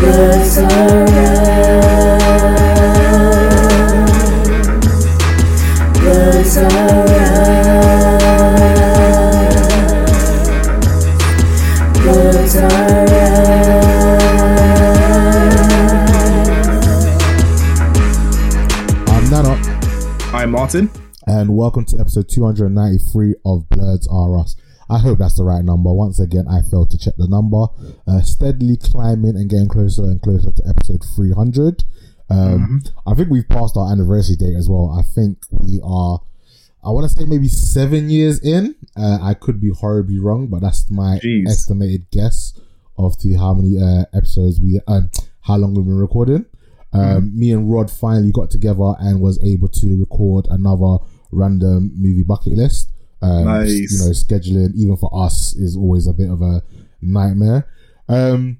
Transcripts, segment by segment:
Blurs. Blurs. Blurs I'm Martin. and welcome to episode 293 of Bloods R Us. I hope that's the right number. Once again, I failed to check the number. Uh, steadily climbing and getting closer and closer to episode 300. Um, I think we've passed our anniversary date as well. I think we are, I want to say maybe seven years in. Uh, I could be horribly wrong, but that's my Jeez. estimated guess of to how many uh, episodes we, um, how long we've been recording. Um, Me and Rod finally got together and was able to record another random movie bucket list. Um, Nice. You know, scheduling even for us is always a bit of a nightmare. Um,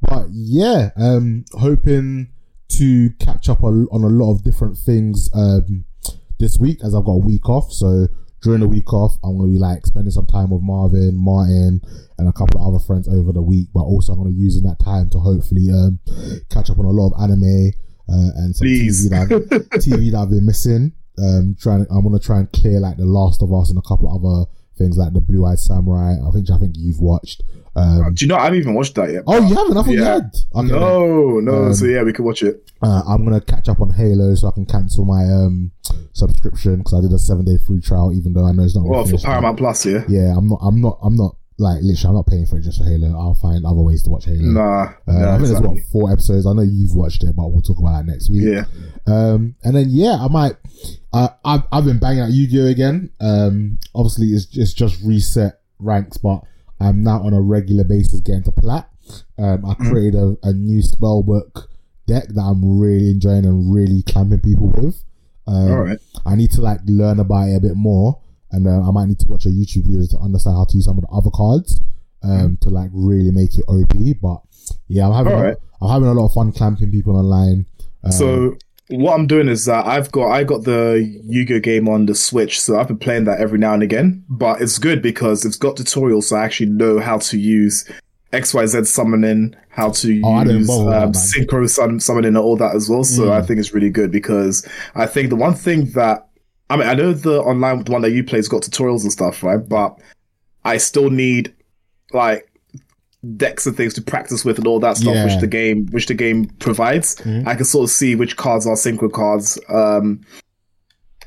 but yeah, um, hoping to catch up on, on a lot of different things um, this week as I've got a week off. So during the week off, I'm gonna be like spending some time with Marvin, Martin, and a couple of other friends over the week. But also, I'm gonna be using that time to hopefully um, catch up on a lot of anime uh, and some Please. TV that TV that I've been missing. Um, trying, I'm gonna try and clear like The Last of Us and a couple of other things like the Blue Eyed Samurai. I think I think you've watched. Um, Do you know I haven't even watched that yet? oh, you haven't? I thought you Yeah. had. Okay, no, no. Um, so yeah, we can watch it. Uh, I'm gonna catch up on Halo so I can cancel my um subscription because I did a seven day free trial, even though I know it's not. Well, for. Paramount Plus, yeah. Yeah, I'm not. I'm not. I'm not like literally. I'm not paying for it just for Halo. I'll find other ways to watch Halo. Nah, Uh, nah, I think there's exactly. what four episodes. I know you've watched it, but we'll talk about that next week. Yeah, Um, and then yeah, I might. Uh, I've I've been banging out Yu-Gi-Oh again. Um, obviously it's it's just reset ranks, but I'm now on a regular basis getting to plat. Um, I created a, a new spellbook deck that I'm really enjoying and really clamping people with. Um, all right. I need to like learn about it a bit more, and uh, I might need to watch a YouTube video to understand how to use some of the other cards um, to like really make it OP. But yeah, I'm having a- Alright. I'm having a lot of fun clamping people online. Um, So what I'm doing is that I've got I got the Yu-Gi-Oh game on the Switch, so I've been playing that every now and again. But it's good because it's got tutorials, so I actually know how to use XYZ summoning, how to Oh, use um, that, synchro sum- summoning and all that as well. So Mm. I think it's really good because I think the one thing that I mean I know the online the one that you play has got tutorials and stuff, right? But I still need like decks and things to practice with and all that stuff, Yeah. which the game which the game provides. Mhm. I can sort of see which cards are synchro cards. Um,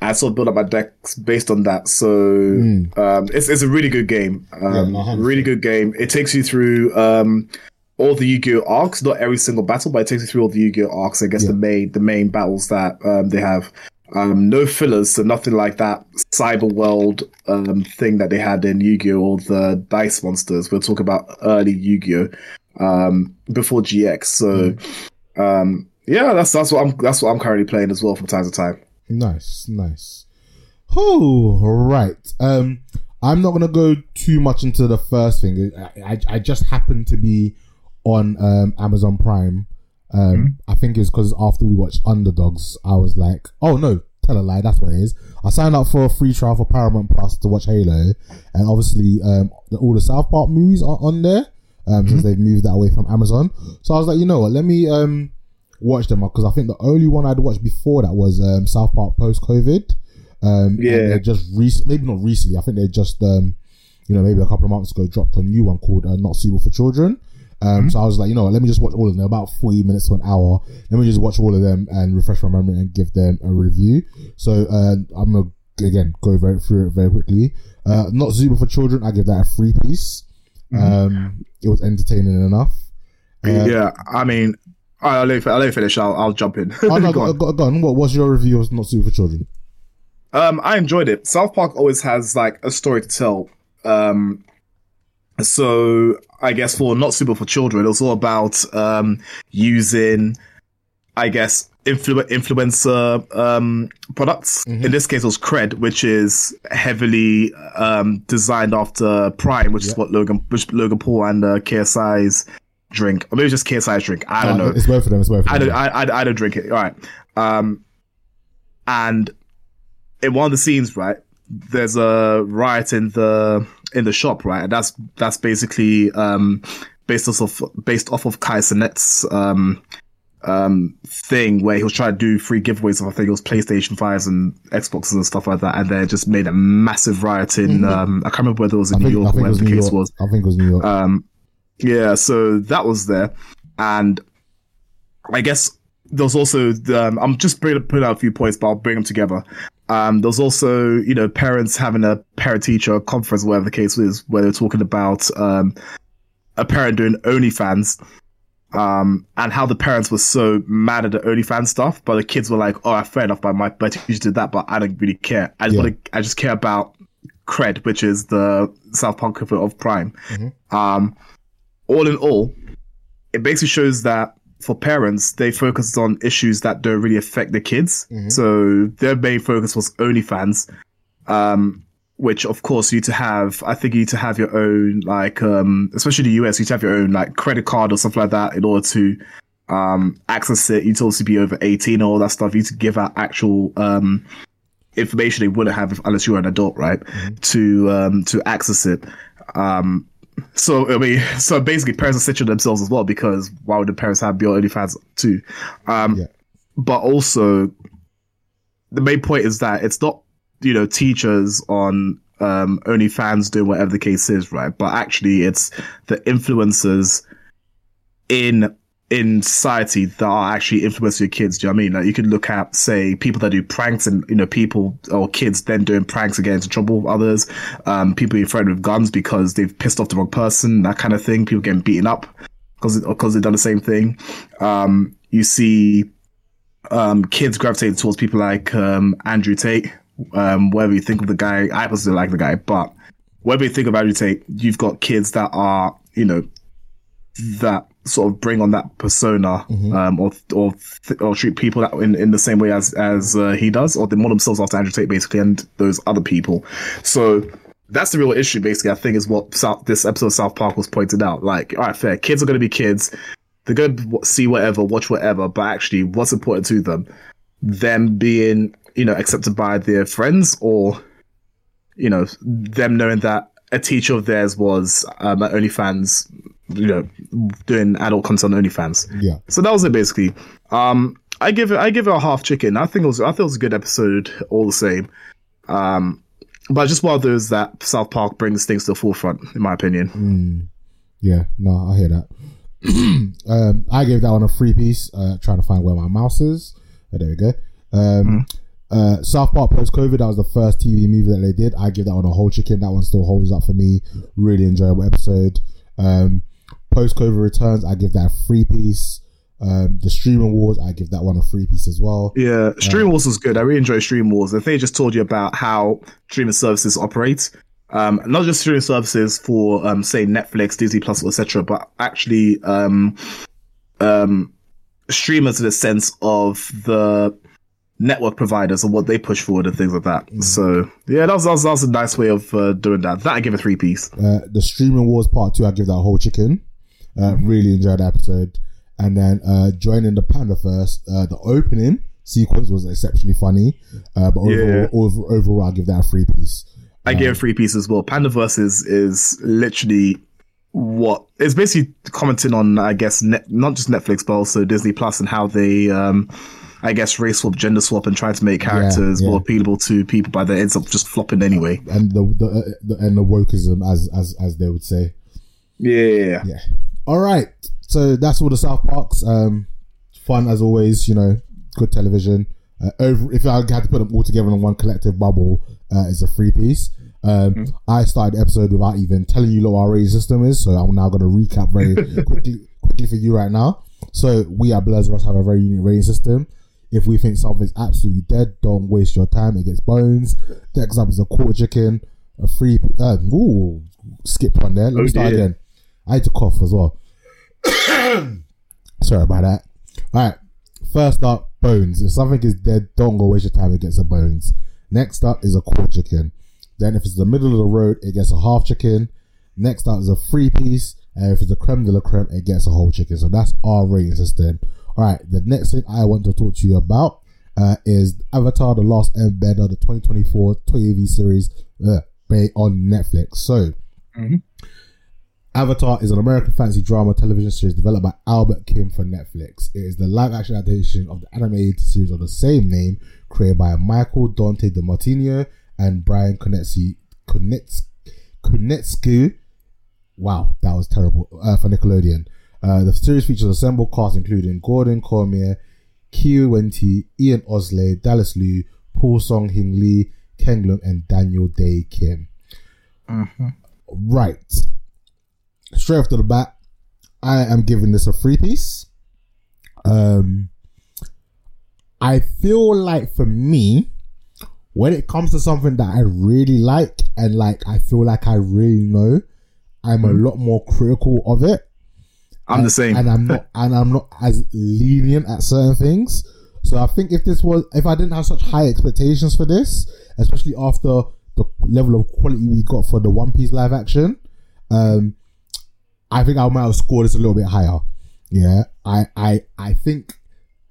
I sort of build up my decks based on that. So Mm. um, it's it's a really good game. Um, Yeah, really good game. It takes you through um, all the Yu-Gi-Oh arcs, not every single battle, but it takes you through all the Yu-Gi-Oh arcs. I guess Yeah. the main the main battles that um, they have. Um, no fillers, so nothing like that cyber world um, thing that they had in Yu-Gi-Oh or the dice monsters. We'll talk about early Yu-Gi-Oh um, before GX. So um, yeah, that's that's what I'm that's what I'm currently playing as well from time to time. Nice, nice. Oh, right. Um, I'm not gonna go too much into the first thing. I, I, I just happened to be on um, Amazon Prime. Um, I think it's because after we watched Underdogs, I was like, oh no, tell a lie, that's what it is. I signed up for a free trial for Paramount Plus to watch Halo, and obviously, um, all the South Park movies are on there. Um, since they've moved that away from Amazon, so I was like, you know what, let me um watch them because I think the only one I'd watched before that was um, South Park post COVID. Um, Yeah. just rec- maybe not recently. I think they just um, you know, maybe a couple of months ago dropped a new one called uh, Not Suitable for Children. Um, so I was like, you know, what, let me just watch all of them. About forty minutes to an hour. Let me just watch all of them and refresh my memory and give them a review. So uh, I'm gonna again go very through it very quickly. Uh, Not Suitable for Children. I give that a three piece. Um, it was entertaining enough. Uh, yeah, I mean, I'll let you, finish. I'll, I'll jump in. Oh no, Go on. go, go on. What was your review of Not Suitable for Children? Um, I enjoyed it. South Park always has like a story to tell. Um, so I guess for not suitable for children, it was all about um, using, I guess, influ- influencer um, products. In this case, it was Cred, which is heavily um, designed after Prime, which is what Logan, which Logan Paul and uh, KSI's drink, or maybe just KSI's drink. I don't Uh, know. It's both of them. It's both of I don't, I, I, I don't drink it. All right. Um, and in one of the scenes, right, there's a riot in the in the shop, right, and that's that's basically um based off of based off of Kai Cenat's um um thing where he was trying to do free giveaways of I think it was PlayStation 5s and Xboxes and stuff like that, and they just made a massive riot in um I can't remember whether it was in think, New York or whatever the New case York. was. I think it was New York. Um, yeah, so that was there, and I guess there was also the, um, I'm just bringing putting out a few points, but I'll bring them together. Um, there was also you know parents having a parent teacher conference, whatever the case is, where they're talking about um, a parent doing OnlyFans. Um, and how the parents were so mad at the OnlyFans stuff, but the kids were like, "Oh, fair enough, but my my teacher did that, but I don't really care. I just Yeah. want to, I just care about cred, which is the South Park equivalent of Prime." Um, all in all, it basically shows that for parents, they focused on issues that don't really affect the kids. So their main focus was OnlyFans, um, which of course you need to have. I think you need to have your own, like, um, especially the US, you need to have your own like credit card or something like that in order to um, access it. You need to also be over eighteen, all that stuff. You need to give out actual um, information they wouldn't have if, unless you were an adult, right? To um, to access it. Um, so I mean, so basically, parents are stitching themselves as well because why would the parents have BL only fans too? Um, Yeah. But also, the main point is that it's not you know teachers on um, only fans doing whatever the case is, right? But actually, it's the influencers in in society that are actually influencing your kids. Do you know what I mean? Like you could look at, say, people that do pranks and, you know, people or kids then doing pranks and getting into trouble with others, um, people being threatened with guns because they've pissed off the wrong person, that kind of thing. People getting beaten up because because they've done the same thing. Um, you see um, kids gravitating towards people like um, Andrew Tate. Um, whatever you think of the guy, I personally like the guy, but whatever you think of Andrew Tate, you've got kids that are, you know, that sort of bring on that persona, um, or or th- or treat people that in, in the same way as as uh, he does, or they model themselves after Andrew Tate basically, and those other people. So that's the real issue, basically. I think is what South, this episode of South Park was pointed out. Like, all right, fair, kids are going to be kids. They're going to see whatever, watch whatever, but actually, what's important to them? Them being, you know, accepted by their friends, or you know, them knowing that a teacher of theirs was um, at OnlyFans, you know, doing adult content on OnlyFans. yeah. So that was it basically. Um, I give it, I give it a half chicken. I think it was, I thought it was a good episode all the same. Um, but just one of those that South Park brings things to the forefront, in my opinion. Yeah, no, I hear that. um, I gave that one a free piece. Uh, trying to find where my mouse is. Oh, there we go. Um, uh, South Park post COVID. That was the first TV movie that they did. I give that one a whole chicken. That one still holds up for me. Really enjoyable episode. Um, post COVID returns. I give that a free piece. Um, the streaming wars. I give that one a free piece as well. Yeah, Stream Wars was good. I really enjoyed Stream Wars. I think it just told you about how streaming services operate. Um, not just streaming services for, um, say Netflix, Disney Plus, etc., but actually, um, um, streamers in the sense of the network providers and what they push forward and things like that. So yeah, that was, that was that was a nice way of uh, doing that. That I give a three piece. Uh, the streaming wars part two, I give that a whole chicken. Uh, really enjoyed the episode. And then uh, joining the Panderverse, uh, the opening sequence was exceptionally funny. Uh, but overall, Yeah. over, overall, I give that a free piece. I give a free piece as well. Panderverse is is literally what it's basically commenting on, I guess, net, not just Netflix but also Disney Plus and how they, um, I guess, race swap, gender swap, and try to make characters yeah. more appealable to people, by they ends up just flopping anyway. And the, the, uh, the and the wokeism, as as as they would say. Yeah, Yeah. All right. So that's all the South Parks. Um, fun as always. You know, good television. Uh, over, if I had to put them all together in one collective bubble, uh, it's a free piece. Um, I started the episode without even telling you what our rating system is, so I'm now going to recap very quickly, quickly for you right now. So we at Blurs Rush have a very unique rating system. If we think something's absolutely dead, don't waste your time. It gets bones. Next up is a quarter chicken. a free. Uh, ooh, skip on there. Let me Oh, start dear. again. I had to cough as well. Sorry about that. All right. First up, bones. If something is dead, don't go waste your time. It gets a bones. Next up is a quarter chicken. Then if it's the middle of the road, it gets a half chicken. Next up is a free piece. And if it's a creme de la creme, it gets a whole chicken. So that's our rating system. All right. The next thing I want to talk to you about uh, is Avatar: The Last Airbender, the 2024 TV series uh, on Netflix. So. Avatar is an American fantasy drama television series developed by Albert Kim for Netflix. It is the live action adaptation of the animated series of the same name, created by Michael Dante DiMartino and Brian Konetsky. Konets- Konetsky. Wow, that was terrible. Uh, for Nickelodeon. Uh, the series features an assembled cast including Gordon Cormier, Kiawentiio, Ian Ousley, Dallas Liu, Paul Sun-Hyung Lee, Ken Leung, and Daniel Dae Kim. Right straight off to the bat, I am giving this a free piece. Um, I feel like for me, when it comes to something that I really like and like I feel like I really know, I'm a lot more critical of it, I'm the same. and I'm not and I'm not as lenient at certain things. So I think if this was if I didn't have such high expectations for this, especially after the level of quality we got for the One Piece live action, um, I think I might have scored this a little bit higher. Yeah, I, I, I think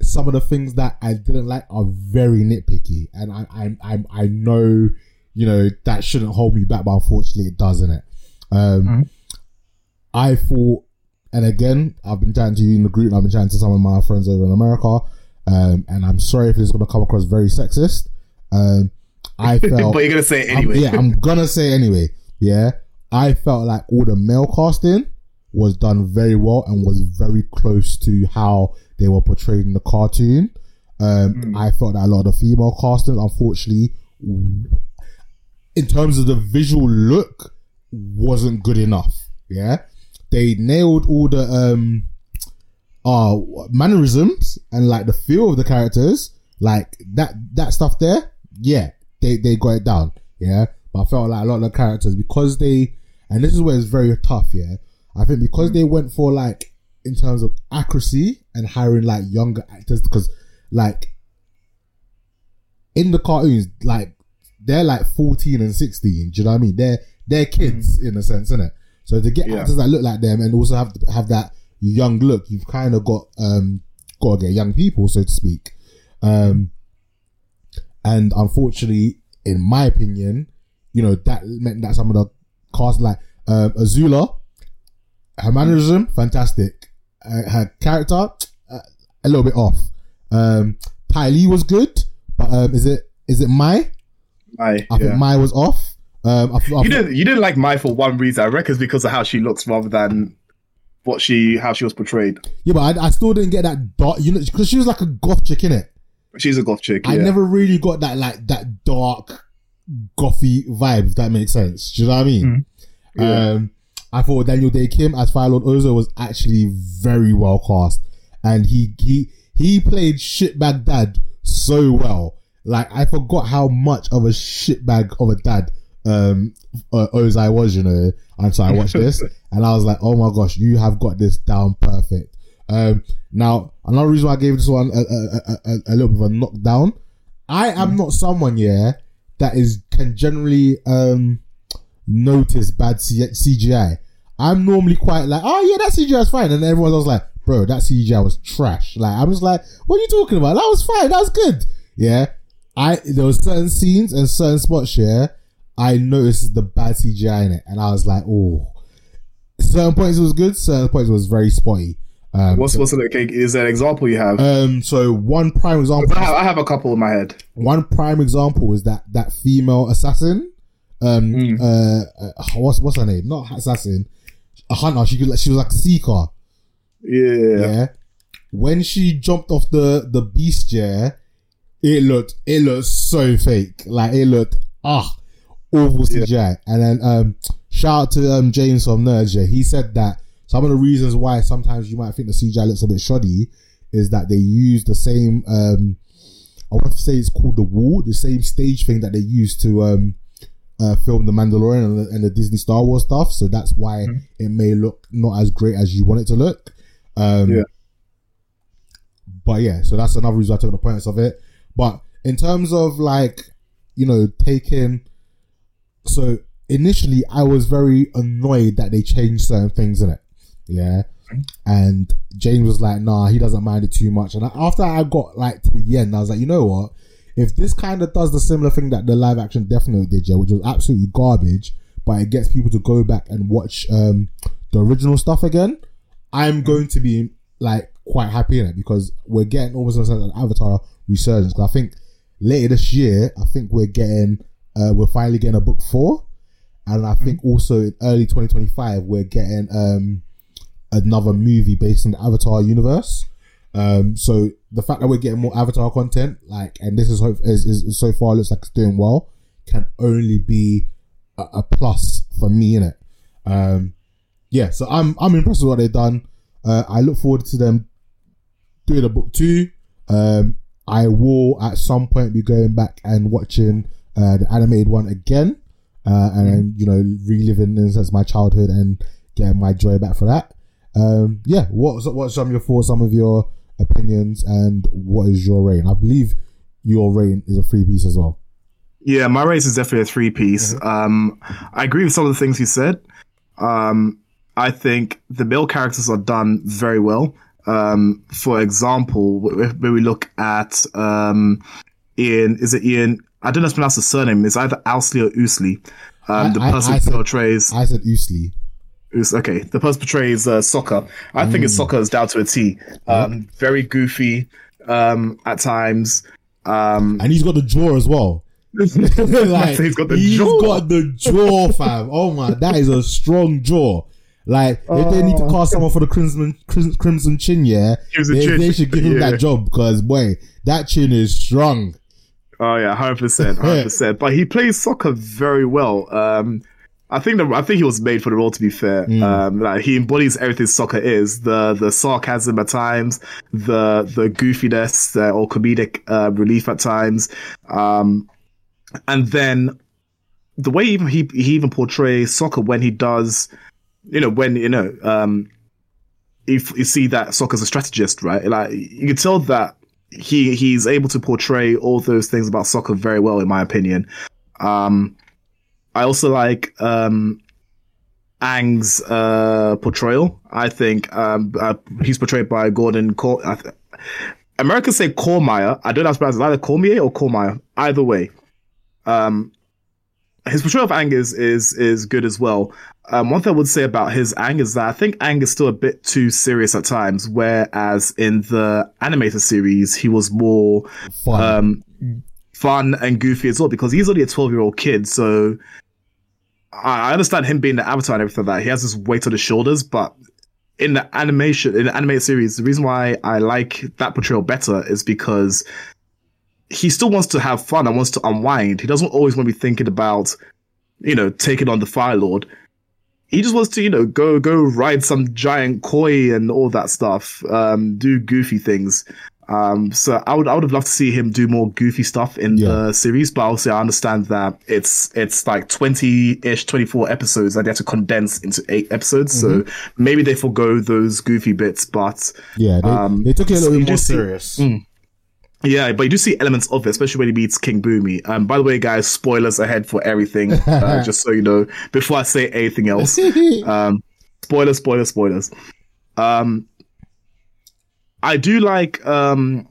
some of the things that I didn't like are very nitpicky, and I, I, I, I know, you know, that shouldn't hold me back, but unfortunately, it doesn't. It. Um, I thought, and again, I've been chatting to you in the group, and I've been chatting to some of my friends over in America, um, and I'm sorry if it's going to come across very sexist. Um, I felt, but you're gonna say it I'm- anyway. yeah, I'm gonna say anyway. Yeah, I felt like all the male casting was done very well and was very close to how they were portrayed in the cartoon. Um, I felt that a lot of the female casting, unfortunately, in terms of the visual look, wasn't good enough. Yeah, they nailed all the um, uh mannerisms and like the feel of the characters, like that that stuff there. Yeah, they they got it down. Yeah, but I felt like a lot of the characters because they and this is where it's very tough. Yeah, I think because they went for like in terms of accuracy and hiring like younger actors because like in the cartoons like they're like 14 and 16 do you know what i mean? They're they're kids in a sense isn't it so to get Yeah. actors that look like them and also have have that young look you've kind of got um got to get young people so to speak. Um and unfortunately in my opinion you know that meant that some of the cast like um azula her mannerism fantastic uh, her character uh, a little bit off um Ty Lee was good but um is it is it Mai I, I think yeah. Mai was off um I, I, you didn't you didn't like Mai for one reason. I reckon it's because of how she looks rather than what she how she was portrayed. yeah but I, I still didn't get that dark you know because she was like a goth chick in it She's a goth chick. Yeah. I never really got that like that dark gothy vibe if that makes sense do you know what I mean Mm-hmm. Yeah. Um, I thought Daniel Dae Kim as Fire Lord Ozai was actually very well cast, and he he he played shitbag dad so well. Like I forgot how much of a shitbag of a dad um uh, Ozai was, you know, until I watched this, and I was like, oh my gosh, you have got this down perfect. Um, now another reason why I gave this one a, a, a, a, little bit of a knockdown. I am not someone, yeah, that is can generally um notice bad C- CGI. I'm normally quite like, oh yeah, that CGI is fine, and everyone was like, bro, that CGI was trash. Like I'm just like, what are you talking about? That was fine. That was good. Yeah, I there was certain scenes and certain spots here. I noticed the bad CGI in it, and I was like, oh. Certain points was good. Certain points was very spotty. Um, What's what's an? Is an example you have? um. So one prime example. I have, I have a couple in my head. One prime example is that that female assassin. Um, Mm. uh, uh, what's what's her name? Not assassin, a hunter. She could, she was like seeker. Yeah. Yeah. When she jumped off the the beast, yeah, it looked it looked so fake. Like it looked ah awful CGI. And then um, shout out to um James from Nerds. Yeah, he said that some of the reasons why sometimes you might think the CGI looks a bit shoddy is that they use the same um I want to say it's called the wall, the same stage thing that they use to um uh, film The Mandalorian and the, and the Disney Star Wars stuff, so that's why Mm-hmm. it may look not as great as you want it to look. Um, Yeah. But yeah, so that's another reason I took the points of it. But in terms of like, you know, taking, so initially I was very annoyed that they changed certain things in it. Yeah. And James was like, nah, he doesn't mind it too much. And after I got like to the end, I was like, you know what? If this kind of does the similar thing that the live action Death Note did, yeah, which was absolutely garbage, but it gets people to go back and watch um, the original stuff again, I'm going to be like quite happy in it because we're getting almost an Avatar resurgence. 'Cause I think later this year, I think we're getting, uh, we're finally getting a book four, and I think also in early 2025 we're getting um another movie based in the Avatar universe. Um, so the fact that we're getting more Avatar content, like, and this is hope is, is so far looks like it's doing well, can only be a, a plus for me in it. Um, yeah, so I'm I'm impressed with what they've done. Uh, I look forward to them doing a book two. Um, I will at some point be going back and watching uh, the animated one again, uh, and you know reliving in a sense my childhood and getting my joy back for that. Um, yeah, what's what's some of your thoughts, some of your opinions, and what is your rating? I believe your rating is a three piece as well. Yeah, my race is definitely a three piece. Um, I agree with some of the things you said. Um, I think the male characters are done very well. Um, for example, when we look at um, Ian, is it Ian? I don't know how to pronounce the surname. It's either Ousley or Oosley. Um, the I- I- person I who said- portrays I said Oosley. Okay, the person portrays uh, Sokka. I think it's Sokka is down to a T. Um, very goofy um, at times. Um, and he's got the jaw as well. like, he's got the he's jaw. got the jaw, fam. Oh my, that is a strong jaw. Like, if they need to cast someone for the Crimson Crimson, Crimson Chin, yeah, they, Chin, they should give him yeah. that job because boy, that chin is strong. Oh yeah, hundred percent, hundred percent. But he plays Sokka very well. Um, I think the I think he was made for the role. To be fair, um, like he embodies everything Sokka is the the sarcasm at times, the the goofiness uh, or comedic uh, relief at times, um, and then the way even he he even portrays Sokka when he does, you know, when you know, um, if you see that Sokka's a strategist, right? Like you can tell that he he's able to portray all those things about Sokka very well, in my opinion. Um, I also like um, Aang's uh, portrayal. I think um, uh, he's portrayed by Gordon. Cor- I th- Americans say Cormier. I don't know how to pronounce it. Either Cormier or Cormier. Either way, um, his portrayal of Aang is is is good as well. Um, one thing I would say about his Aang is that I think Aang is still a bit too serious at times, whereas in the animated series he was more Fun. um, fun and goofy as well because he's only a 12 year old kid. So I understand him being the avatar and everything like that. He has this weight on his shoulders, but in the animation, in the animated series, the reason why I like that portrayal better is because he still wants to have fun and wants to unwind. He doesn't always want to be thinking about, you know, taking on the Fire Lord. He just wants to, you know, go go ride some giant koi and all that stuff, um, do goofy things. Um, so I would I would have loved to see him do more goofy stuff in Yeah. the series, but I also I understand that it's it's like twenty ish, twenty four episodes that they have to condense into eight episodes. So maybe they forego those goofy bits, but yeah, they, um, they took it a little you bit more just see- serious. yeah, but you do see elements of it, especially when he meets King Bumi. Um, by the way, guys, spoilers ahead for everything, uh, just so you know, before I say anything else. Um, spoilers, spoilers, spoilers. Um, I do like. Um,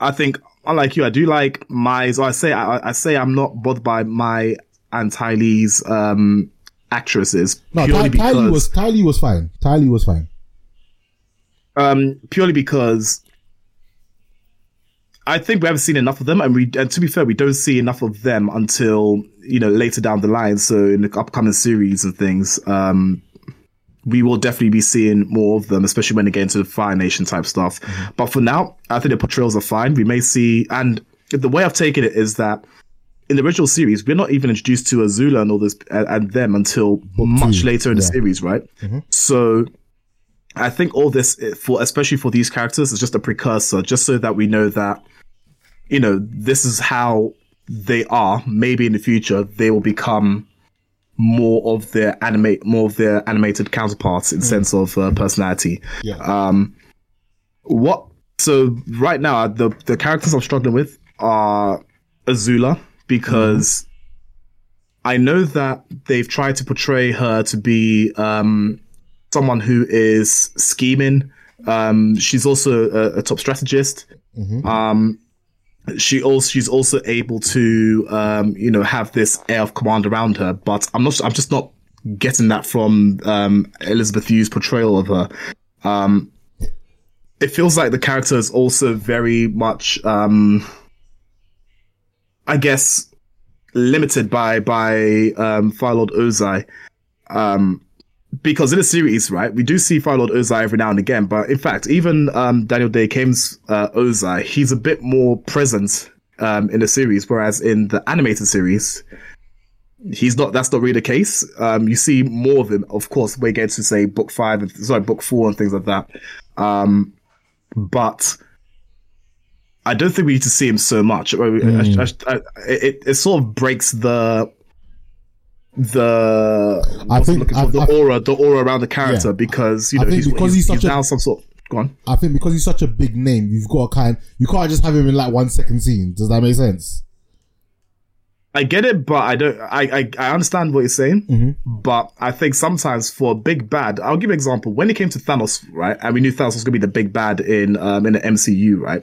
I think, unlike you, I do like Mai. So I say, I, I say, I'm not bothered by Mai and Ty Lee's um actresses no, purely Ty- Tylee because was Ty Lee was fine. Ty Lee was fine. um purely because I think we haven't seen enough of them, and we and to be fair, we don't see enough of them until you know later down the line. So in the upcoming series and things, um, we will definitely be seeing more of them, especially when they get into the Fire Nation type stuff. Mm-hmm. But for now, I think the portrayals are fine. We may see, and the way I've taken it is that in the original series, we're not even introduced to Azula and all this and, and them until much two, later in the series, right? Mm-hmm. So I think all this eh, for especially for these characters is just a precursor, just so that we know that you know this is how they are, maybe in the future, they will become more of their animate, more of their animated counterparts in sense of uh, personality. Yeah. Um, what? So right now, the the characters I'm struggling with are Azula because I know that they've tried to portray her to be um, someone who is scheming. Um, she's also a, a top strategist. Um, she also she's also able to um, you know have this air of command around her. But I'm not. I'm just not getting that from um, Elizabeth Yu's portrayal of her. Um, it feels like the character is also very much, um, I guess, limited by by um, Fire Ozai. Um, because in the series, right, we do see Fire Lord Ozai every now and again, but in fact, even um, Daniel Dae Kim's uh, Ozai, he's a bit more present um, in the series, whereas in the animated series, he's not. That's not really the case. Um, you see more of him, of course. We get to say book five, and sorry, book four, and things like that. Um, but I don't think we need to see him so much. I- I- I- I- it, it sort of breaks the the I think- for? I- the I- aura the aura around the character Yeah. because you I know think he's, because he's, he's such he's a- now some sort. Go on. I think because he's such a big name, you've got to kind. You can't just have him in like one second scene. Does that make sense? I get it, but I don't. I I, I understand what you're saying, Mm-hmm. but I think sometimes for a big bad, I'll give you an example. When it came to Thanos, right, and we knew Thanos was going to be the big bad in um in the MCU, right.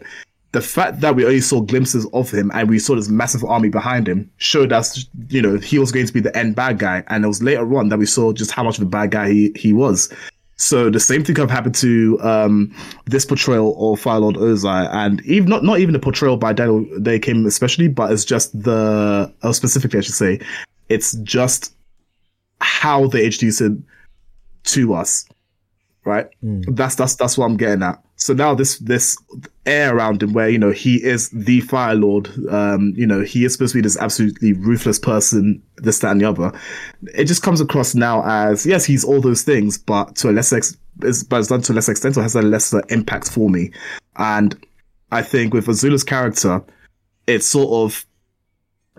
The fact that we only saw glimpses of him and we saw this massive army behind him showed us, you know, he was going to be the end bad guy. And it was later on that we saw just how much of a bad guy he, he was. So the same thing could have happened to um, this portrayal of Fire Lord Ozai, and even not not even the portrayal by Daniel Dae Kim especially, but it's just the uh, specifically I should say, it's just how they introduce him to us, right? That's that's that's what I'm getting at. So now this this air around him, where you know he is the Fire Lord, um, you know he is supposed to be this absolutely ruthless person, this that and the other. It just comes across now as yes, he's all those things, but to a lesser ex- is but it's done to a lesser extent, or has a lesser impact for me. And I think with Azula's character, it sort of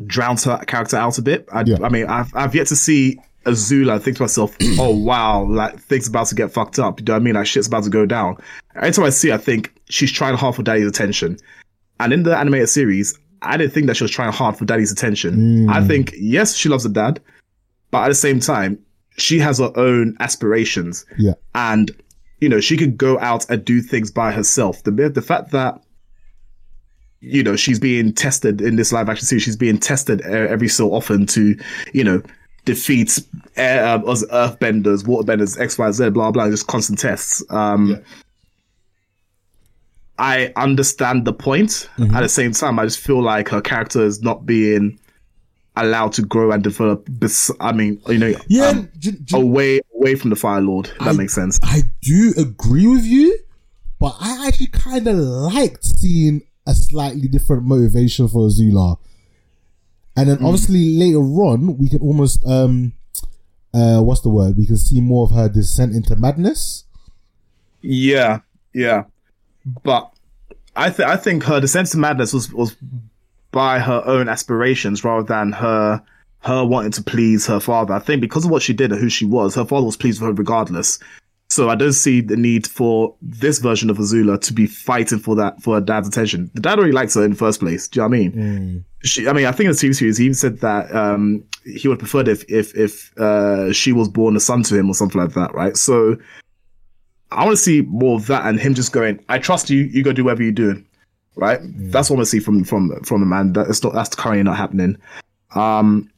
drowns her character out a bit. I, Yeah. I mean, I've I've yet to see Azula and think to myself, oh wow, like things about to get fucked up. You know what I mean? Like shit's about to go down. Every time I see, her, I think she's trying hard for Daddy's attention. And in the animated series, I didn't think that she was trying hard for Daddy's attention. I hmm. think yes, she loves her dad, but at the same time, she has her own aspirations Yeah. and you know she could go out and do things by herself the the fact that you know she's being tested in this live action series she's being tested every so often to you know defeat air, us earthbenders waterbenders xyz blah blah just constant tests um Yeah. i understand the point Mm-hmm. at the same time i just feel like her character is not being allowed to grow and develop bes- i mean you know Yeah. um, do- do- away away from the fire lord if that makes sense I do agree with you, but I actually kind of liked seeing a slightly different motivation for Azula. And then obviously later on, we can almost, um, uh, what's the word? We can see more of her descent into madness. Yeah, yeah, but I think I think her descent to madness was was by her own aspirations rather than her her wanting to please her father. I think because of what she did and who she was, her father was pleased with her regardless. So I don't see the need for this version of Azula to be fighting for that for her dad's attention. The dad already likes her in the first place. Do you know what I mean? She, I mean, I think in the TV series he even said that um, he would prefer if if if uh, she was born a son to him or something like that, right? So I want to see more of that and him just going, "I trust you. You go do whatever you're doing." Right? That's what I want to see from from from a man. That's not that's currently not happening. Um.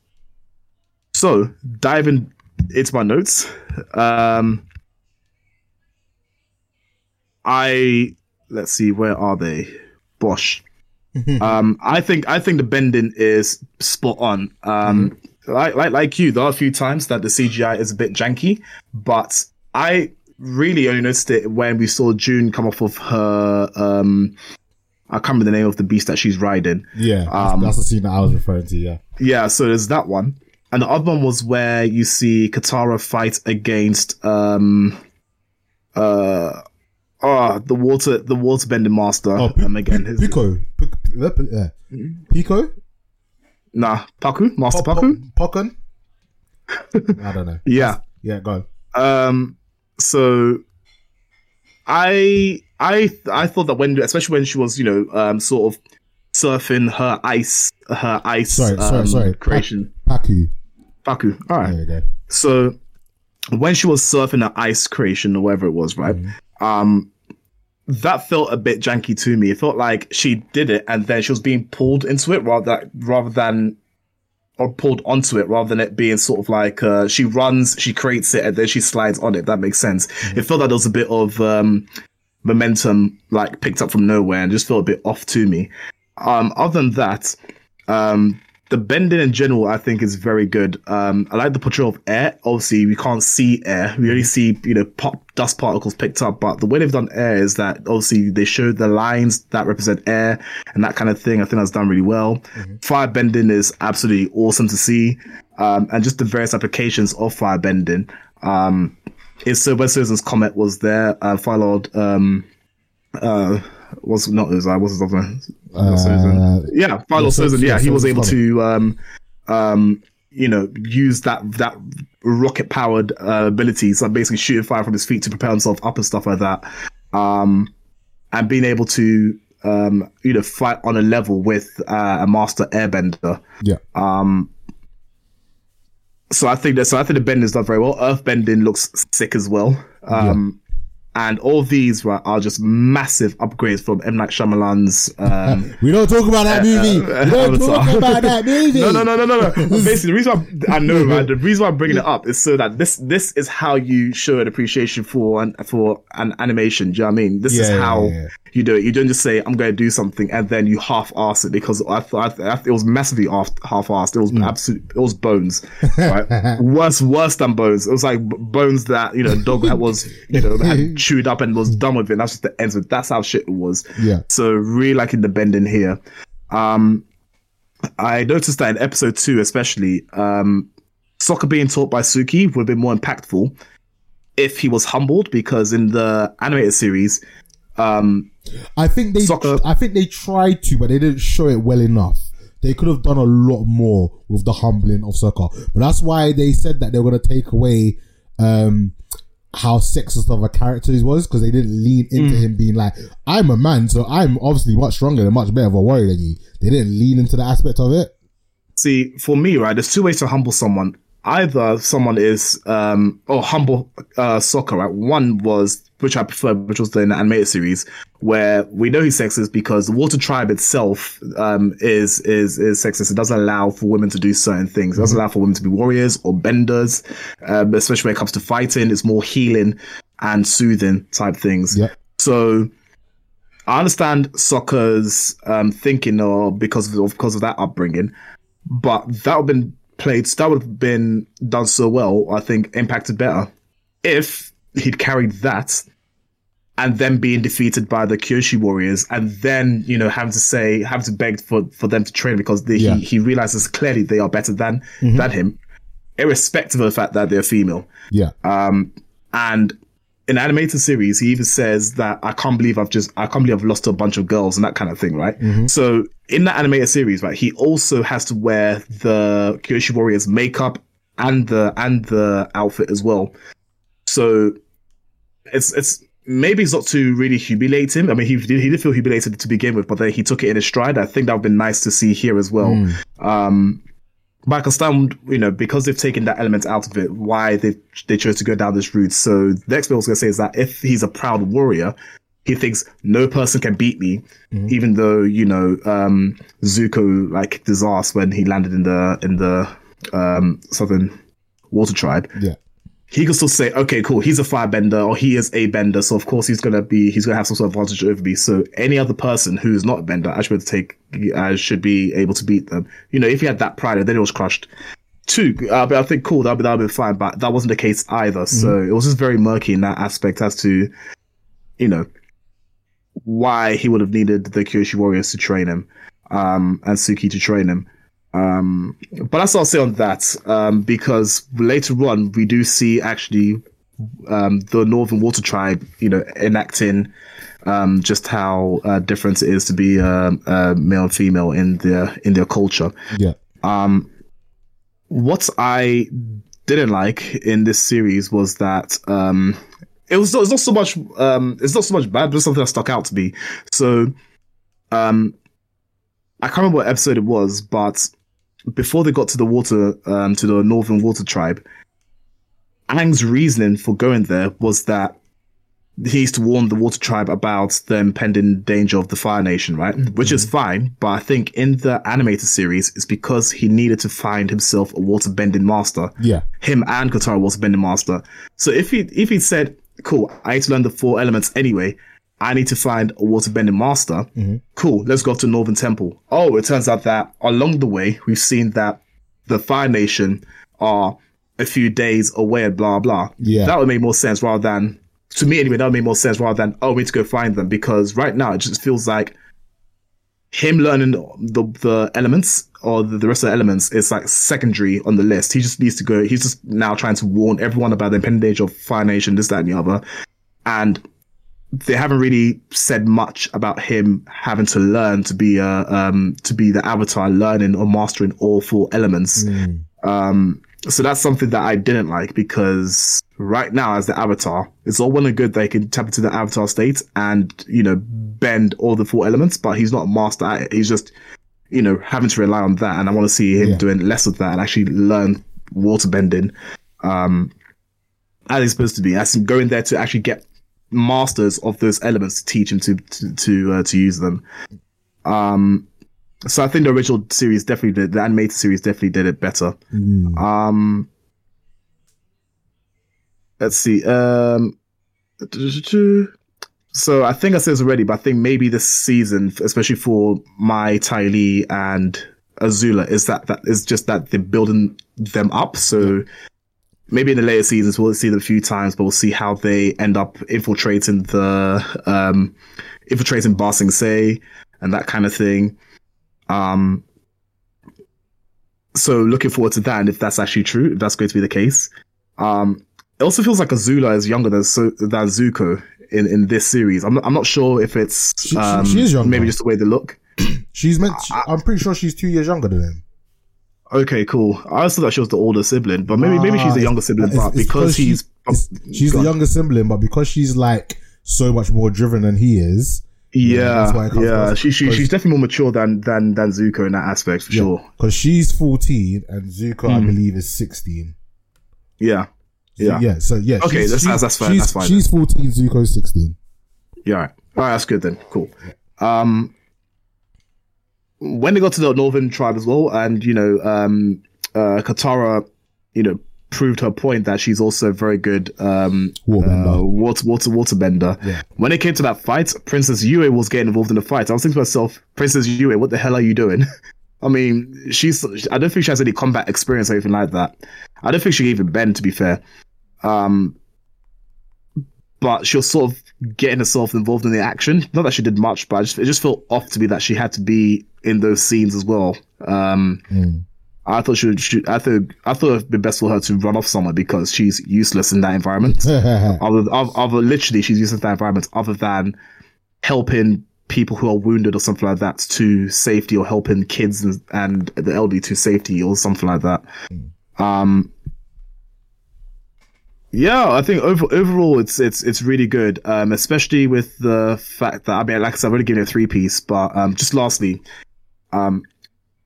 So diving into my notes, um, I let's see where are they? Bosh. um, I think I think the bending is spot on. Um, like like like you, there are a few times that the CGI is a bit janky, but I really only noticed it when we saw June come off of her. Um, I can't remember the name of the beast that she's riding. Yeah, that's, Um, that's the scene that I was referring to. Yeah, Yeah, so there's that one. And the other one was where you see Katara fight against um uh oh the water the waterbending master. Oh, P- um again his, Pico, P- P- uh, Pico. Nah, Pakku, Master Pakku. Pokken? I don't know. Yeah. Yeah, go on. Um. So, I I I thought that when, especially when she was, you know, um, sort of surfing her ice, her ice, Sorry, sorry, um, sorry. creation. Pakku. Pakku. All right. There you go. So when she was surfing her ice creation or whatever it was, right? Um that felt a bit janky to me. It felt like she did it and then she was being pulled into it rather than, rather than or pulled onto it rather than it being sort of like uh, she runs, she creates it, and then she slides on it. That makes sense. It felt like there was a bit of um, momentum like picked up from nowhere and just felt a bit off to me. Um, other than that, um, the bending in general, I think, is very good. Um, I like the portrayal of air. Obviously, we can't see air. We only see, you know, pop dust particles picked up. But the way they've done air is that obviously they show the lines that represent air and that kind of thing. I think that's done really well. Fire bending is absolutely awesome to see. Um, and just the various applications of fire bending. Um, is so when Sozin's comet was there, uh, Fire Lord, um, uh, was not Ozai, was his other Sozin. Yeah, Lord so- Sozin. Yeah, yeah, he was able to, um, um, you know, use that that rocket powered uh, abilities, like basically shooting fire from his feet to propel himself up and stuff like that, um, and being able to, um, you know, fight on a level with uh, a master airbender. Yeah. Um, so I think that so I think the bending is done very well. Earth bending looks sick as well. Um, and all these right, are just massive upgrades from M Night Shyamalan's um, we don't talk about that movie. we don't Avatar. talk about that movie. No, no, no, no, no, no. Basically, the reason why I know, right? The reason why I'm bringing it up is so that this this is how you show an appreciation for an for an animation. Do you know what I mean? This Yeah, yeah, how yeah, yeah. You do it. You don't just say I'm going to do something and then you half-ass it because I thought th- it was massively half half-assed. It was Mm. absolute. It was bones, right? worse, worse than bones. It was like bones that you know dog that was you know had chewed up and was done with it. And that's just the ends of it. That's how shit it was. Yeah. So really liking the bending here. Um, I noticed that in episode two, especially, um, Sokka being taught by Suki would have been more impactful if he was humbled because in the animated series, um, I think they Sokka- I think they tried to, but they didn't show it well enough. They could have done a lot more with the humbling of Sokka. But that's why they said that they were gonna take away um how sexist of a character he was, because they didn't lean into him being like, I'm a man, so I'm obviously much stronger and much better of a warrior than you. They didn't lean into the aspect of it. see, for me, right, there's two ways to humble someone. Either someone is, um, or humble, uh, Sokka, right? One was, which I prefer, which was the animated series, where we know he's sexist because the water tribe itself, um, is, is, is sexist. It doesn't allow for women to do certain things. It doesn't allow for women to be warriors or benders, um, especially when it comes to fighting. It's more healing and soothing type things. Yeah. So, I understand Sokka's um, thinking, or because of because of that upbringing, but that would have been played. That would have been done so well. I think impacted better if he'd carried that, and then being defeated by the Kyoshi warriors, and then you know having to say, having to beg for for them to train because they, Yeah. he he realizes clearly they are better than than him, irrespective of the fact that they're female. Yeah. Um, and in animated series, he even says that I can't believe I've just, I can't believe I've lost to a bunch of girls and that kind of thing, right? So in that animated series, right, he also has to wear the Kyoshi Warriors makeup and the, and the outfit as well. So it's, it's, maybe it's not to really humiliate him. I mean, he did, he did feel humiliated to begin with, but then he took it in his stride. I think that would have been nice to see here as well. Um, but I can stand, you know, because they've taken that element out of it, why they they chose to go down this route. So the next bit I was going to say is that if he's a proud warrior, he thinks no person can beat me, even though you know um, Zuko like ass when he landed in the in the um, southern water tribe Yeah. He can still say, okay, cool, he's a firebender or he is a bender, so of course he's gonna be he's gonna have some sort of advantage over me. So any other person who's not a bender, I should be able to take I should be able to beat them. You know, if he had that pride and then it was crushed. Two, uh, but I think cool, that'd be that'd fine, but that wasn't the case either. So it was just very murky in that aspect as to, you know, why he would have needed the Kyoshi warriors to train him, um, and Suki to train him. Um, but that's all I'll say on that, um, because later on we do see actually um, the Northern Water Tribe, you know, enacting um, just how uh, different it is to be um uh, male and female in their in their culture. Yeah. Um, what I didn't like in this series was that um, it was not so much um, it's not so much bad, but it's something that stuck out to me. So, um, I can't remember what episode it was, but before they got to the water, um, to the Northern Water Tribe, Aang's reasoning for going there was that he used to warn the Water Tribe about the impending danger of the Fire Nation, right? Mm-hmm. Which is fine, but I think in the animated series, it's because he needed to find himself a water bending master. Yeah, him and Katara water bending master. So if he if he said, "Cool, I need to learn the four elements anyway," I need to find a water bending master. Mm-hmm. Cool, let's go to Northern Temple. Oh, it turns out that along the way, we've seen that the Fire Nation are a few days away and blah blah. Yeah. That would make more sense rather than to me anyway, that would make more sense rather than oh we need to go find them because right now it just feels like him learning the the elements or the, the rest of the elements is like secondary on the list. He just needs to go. He's just now trying to warn everyone about the impending danger of Fire Nation, this, that, and the other. And they haven't really said much about him having to learn to be a um to be the avatar, learning or mastering all four elements. Mm. Um, so that's something that I didn't like because right now, as the avatar, it's all well and good they can tap into the avatar state and you know bend all the four elements, but he's not a master at it. He's just you know having to rely on that, and I want to see him yeah. doing less of that and actually learn water bending. Um, as he's supposed to be, as going there to actually get masters of those elements to teach him to to to, uh, to use them. Um, so I think the original series definitely did the animated series definitely did it better. Mm. Um, let's see. Um, so I think I said this already, but I think maybe this season, especially for Mai Ty Lee, and Azula, is that that is just that they're building them up. So maybe in the later seasons we'll see them a few times, but we'll see how they end up infiltrating the um, infiltrating Ba Sing Se and that kind of thing. Um, so looking forward to that, and if that's actually true, if that's going to be the case. Um, it also feels like Azula is younger than so, than Zuko in, in this series. I'm not, I'm not sure if it's she, um, she is younger. maybe just the way they look. she's meant. I, I'm pretty sure she's two years younger than him. Okay, cool. I also thought she was the older sibling, but maybe maybe she's the younger sibling. It's, but it's because she's she's the younger sibling, but because she's like so much more driven than he is. Yeah, yeah, yeah. She, she she's definitely more mature than than than Zuko in that aspect for yeah, sure. Because she's fourteen and Zuko, mm. I hmm. believe, is sixteen. Yeah, yeah, yeah. So yeah, okay, that's that's, that's fine. That's fine. She's then. fourteen. Zuko's sixteen. Yeah, all right. all right, that's good then. Cool. Um, when they got to the Northern tribe as well, and you know, um, uh, Katara, you know, proved her point that she's also very good um, waterbender. Uh, water water waterbender. Yeah. When it came to that fight, Princess Yue was getting involved in the fight. I was thinking to myself, Princess Yue, what the hell are you doing? I mean, she's I don't think she has any combat experience or anything like that. I don't think she can even bend, to be fair. Um, but she was sort of getting herself involved in the action. Not that she did much, but just, it just felt off to me that she had to be in those scenes as well. Um, mm. I thought she, would, she, I thought, I thought it'd be best for her to run off somewhere because she's useless in that environment. other, other, literally, she's useless in that environment other than helping people who are wounded or something like that to safety or helping kids and, and the elderly to safety or something like that. Mm. Um, yeah, I think over, overall it's it's it's really good, um, especially with the fact that I mean, like I said, I've already given it a three piece, but um, just lastly, um,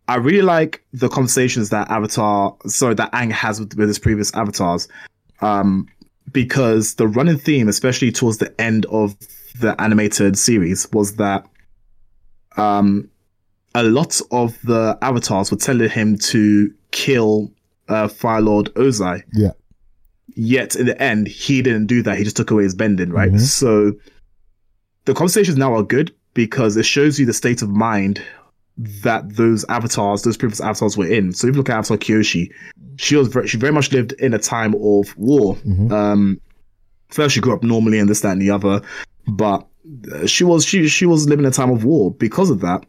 I really like the conversations that Avatar, sorry, that Aang has with, with his previous avatars, um, because the running theme, especially towards the end of the animated series, was that um, a lot of the avatars were telling him to kill uh, Fire Lord Ozai. Yeah Yet in the end, he didn't do that. He just took away his bending, right? Mm-hmm. So the conversations now are good because it shows you the state of mind that those avatars, those previous avatars were in. So if you look at Avatar Kyoshi, she was very, she very much lived in a time of war. Mm-hmm. Um, first she grew up normally and this, that, and the other, but she was she she was living in a time of war. Because of that,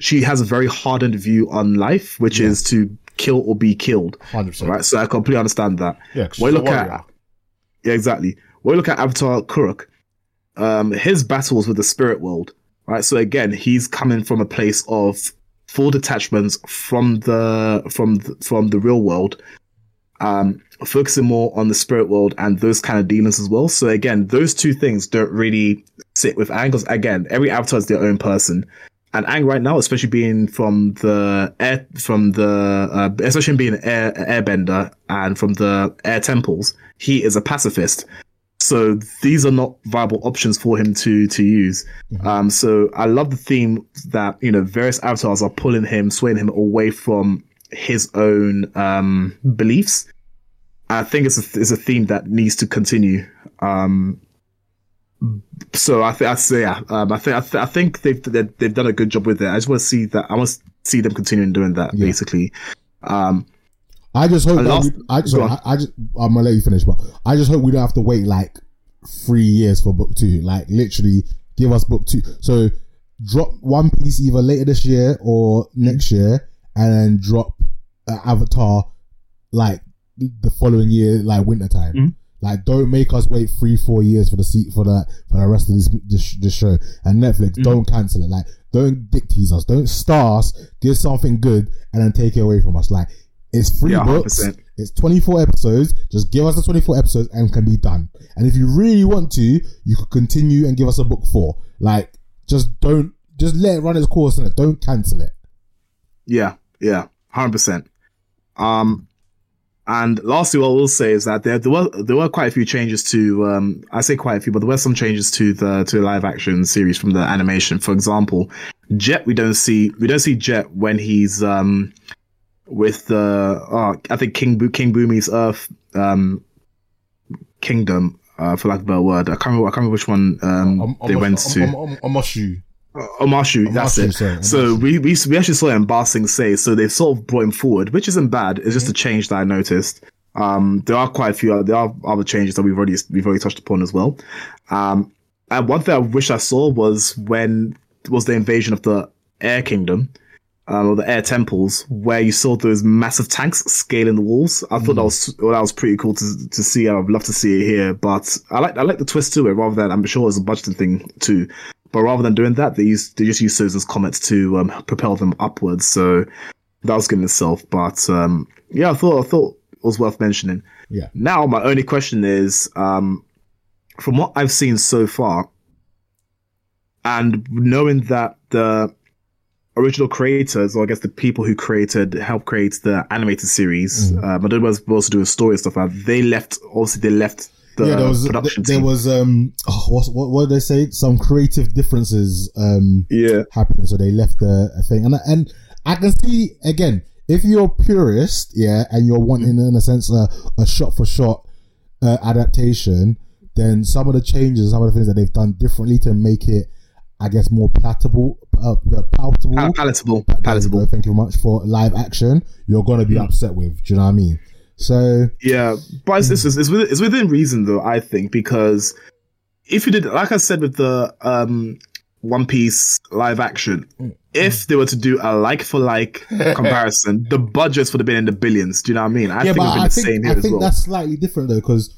she has a very hardened view on life, which yeah. is to kill or be killed. 100%. Right. So I completely understand that. Yeah. You look at, yeah, exactly. When you look at Avatar Kuruk, um, his battles with the spirit world, right? So again, he's coming from a place of full detachments from the from the, from the real world, um, focusing more on the spirit world and those kind of demons as well. So again, those two things don't really sit with because again, every avatar is their own person. And Aang right now, especially being from the air, from the, uh, especially being an air, airbender and from the air temples, he is a pacifist. So these are not viable options for him to to use. Mm-hmm. Um, so I love the theme that you know various avatars are pulling him, swaying him away from his own um, beliefs. I think it's a, it's a theme that needs to continue. Um, so I think I say yeah. Um, I think I, th- I think they've they've done a good job with it. I just want to see that. I want to see them continuing doing that. Yeah. Basically, um, I just hope. Last, we, I just, I, I just, I'm gonna let you finish, but I just hope we don't have to wait like three years for book two. Like literally, give us book two. So drop One Piece either later this year or next year, and then drop uh, Avatar like the following year, like winter time. Mm-hmm. Like, don't make us wait three, four years for the seat for the for the rest of this this, this show. And Netflix, mm-hmm. don't cancel it. Like, don't dick tease us. Don't star us. Give something good and then take it away from us. Like, it's free yeah, books. 100%. It's 24 episodes. Just give us the 24 episodes and can be done. And if you really want to, you could continue and give us a book four. Like, just don't, just let it run its course and don't cancel it. Yeah, yeah, 100%. Um, and lastly, what I will say is that there, there were there were quite a few changes to um, I say quite a few, but there were some changes to the to the live action series from the animation. For example, Jet we don't see we don't see Jet when he's um, with the oh, I think King Bo- King Bumi's Earth um, kingdom uh, for lack of a better word. I can't remember, I can't remember which one um, um, they went to. Omashu. Omashu, that's it. Sorry, so we, we we actually saw it in Ba Sing Se, so they've sort of brought him forward, which isn't bad. It's just mm-hmm. a change that I noticed. Um, there are quite a few. There are other changes that we've already we've already touched upon as well. Um, and one thing I wish I saw was when was the invasion of the Air Kingdom, um, or the Air Temples, where you saw those massive tanks scaling the walls. I thought mm. that was well, that was pretty cool to to see. I'd love to see it here, but I like I like the twist to it rather than I'm sure it's a budgeting thing too. But rather than doing that, they use they just use those as comets to um, propel them upwards. So that was good in itself. But um, yeah, I thought I thought it was worth mentioning. Yeah. Now my only question is, um, from what I've seen so far, and knowing that the original creators, or I guess the people who created, helped create the animated series, mm. um, I don't know what supposed to do a story and stuff like. They left, obviously, they left the yeah, there was, production there team. was um oh, what, what, what did they say? Some creative differences um yeah. happening so they left the thing. And and I can see again if you're a purist yeah and you're wanting in a sense a, a shot for shot uh, adaptation then some of the changes some of the things that they've done differently to make it I guess more palatable uh, uh palatable. Palatable. Palatable. Thank you very much for live action. You're gonna be mm. upset with do you know what I mean so yeah, but it's, it's, it's, within, it's within reason though. I think because if you did, like I said with the um, One Piece live action, if they were to do a like for like comparison, the budgets would have been in the billions. Do you know what I mean? I yeah, think but I think, I think well. that's slightly different though because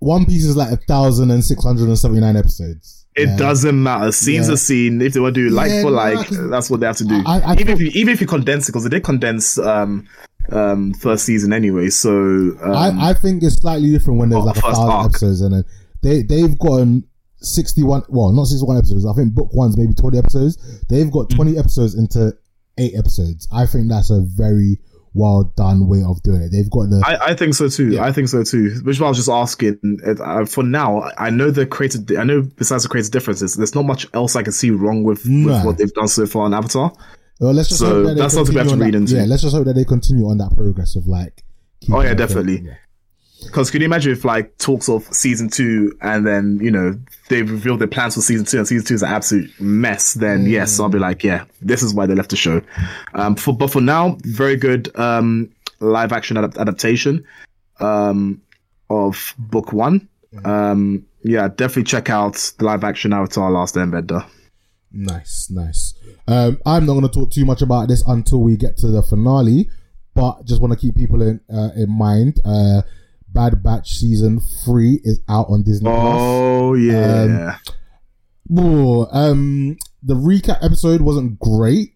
One Piece is like a thousand and six hundred and seventy nine episodes. It yeah. doesn't matter. Scene's yeah. a scene. If they want to do like yeah, for like, that's what they have to do. I, I even if you even if you condense it, because they did condense um, um, first season anyway. So um, I, I think it's slightly different when there's like a thousand arc. episodes and then they they've gotten 61 well not 61 episodes i think book one's maybe 20 episodes they've got 20 mm. episodes into eight episodes i think that's a very well done way of doing it they've got the i, I think so too yeah. i think so too which is why i was just asking uh, for now i know the created i know besides the creative differences there's not much else i can see wrong with, with what they've done so far on avatar well, let's just so hope that that's something we have to read that, into. Yeah, let's just hope that they continue on that progress of like. Oh yeah, definitely. Because can you imagine if like talks of season two and then you know they reveal their plans for season two and season two is an absolute mess? Then mm. yes, I'll be like, yeah, this is why they left the show. Um, for but for now, very good um live action adapt- adaptation um of book one. Mm. Um, yeah, definitely check out the live action Avatar: Last Airbender. Nice, nice. Um, I'm not going to talk too much about this until we get to the finale, but just want to keep people in uh, in mind. Uh, Bad Batch season three is out on Disney. Oh Plus. yeah. Um, Ooh, um, the recap episode wasn't great.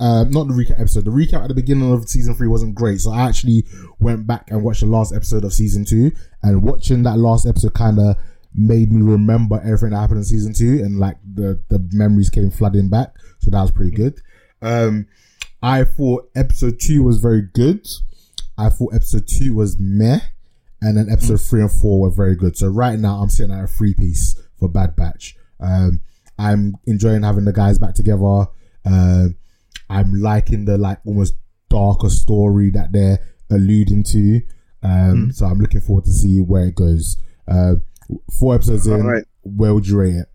Uh, not the recap episode. The recap at the beginning of season three wasn't great. So I actually went back and watched the last episode of season two. And watching that last episode kind of made me remember everything that happened in season two. And like the, the memories came flooding back. So that was pretty good. Um, I thought episode two was very good. I thought episode two was meh. And then episode three and four were very good. So right now I'm sitting at a three piece for Bad Batch. Um, I'm enjoying having the guys back together. Uh, I'm liking the like almost darker story that they're alluding to. Um, so I'm looking forward to see where it goes. Uh, four episodes in, where would you rate it?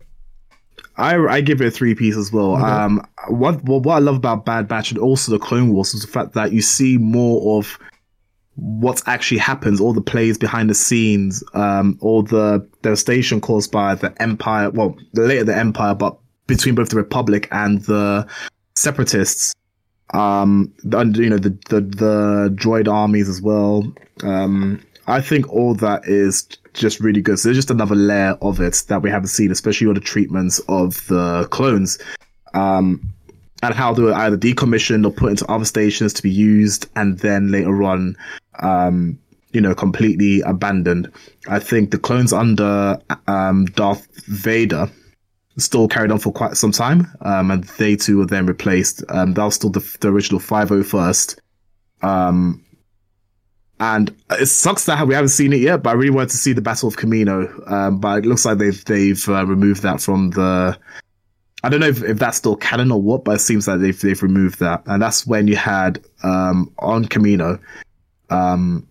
I, I give it a three piece as well. Um, what, what what I love about Bad Batch and also the Clone Wars is the fact that you see more of what actually happens, all the plays behind the scenes, um, all the devastation caused by the Empire. Well, later the Empire, but between both the Republic and the Separatists. Um, and you know the the the droid armies as well. Um, I think all that is just really good. So there's just another layer of it that we haven't seen, especially on the treatments of the clones. Um, and how they were either decommissioned or put into other stations to be used and then later on, um, you know, completely abandoned. I think the clones under um, Darth Vader still carried on for quite some time, um, and they too were then replaced. Um, that was still the, the original 501st. And it sucks that we haven't seen it yet, but I really wanted to see the Battle of Kamino. Um, but it looks like they've they've uh, removed that from the. I don't know if, if that's still canon or what, but it seems like they've they've removed that, and that's when you had um, on Kamino, um,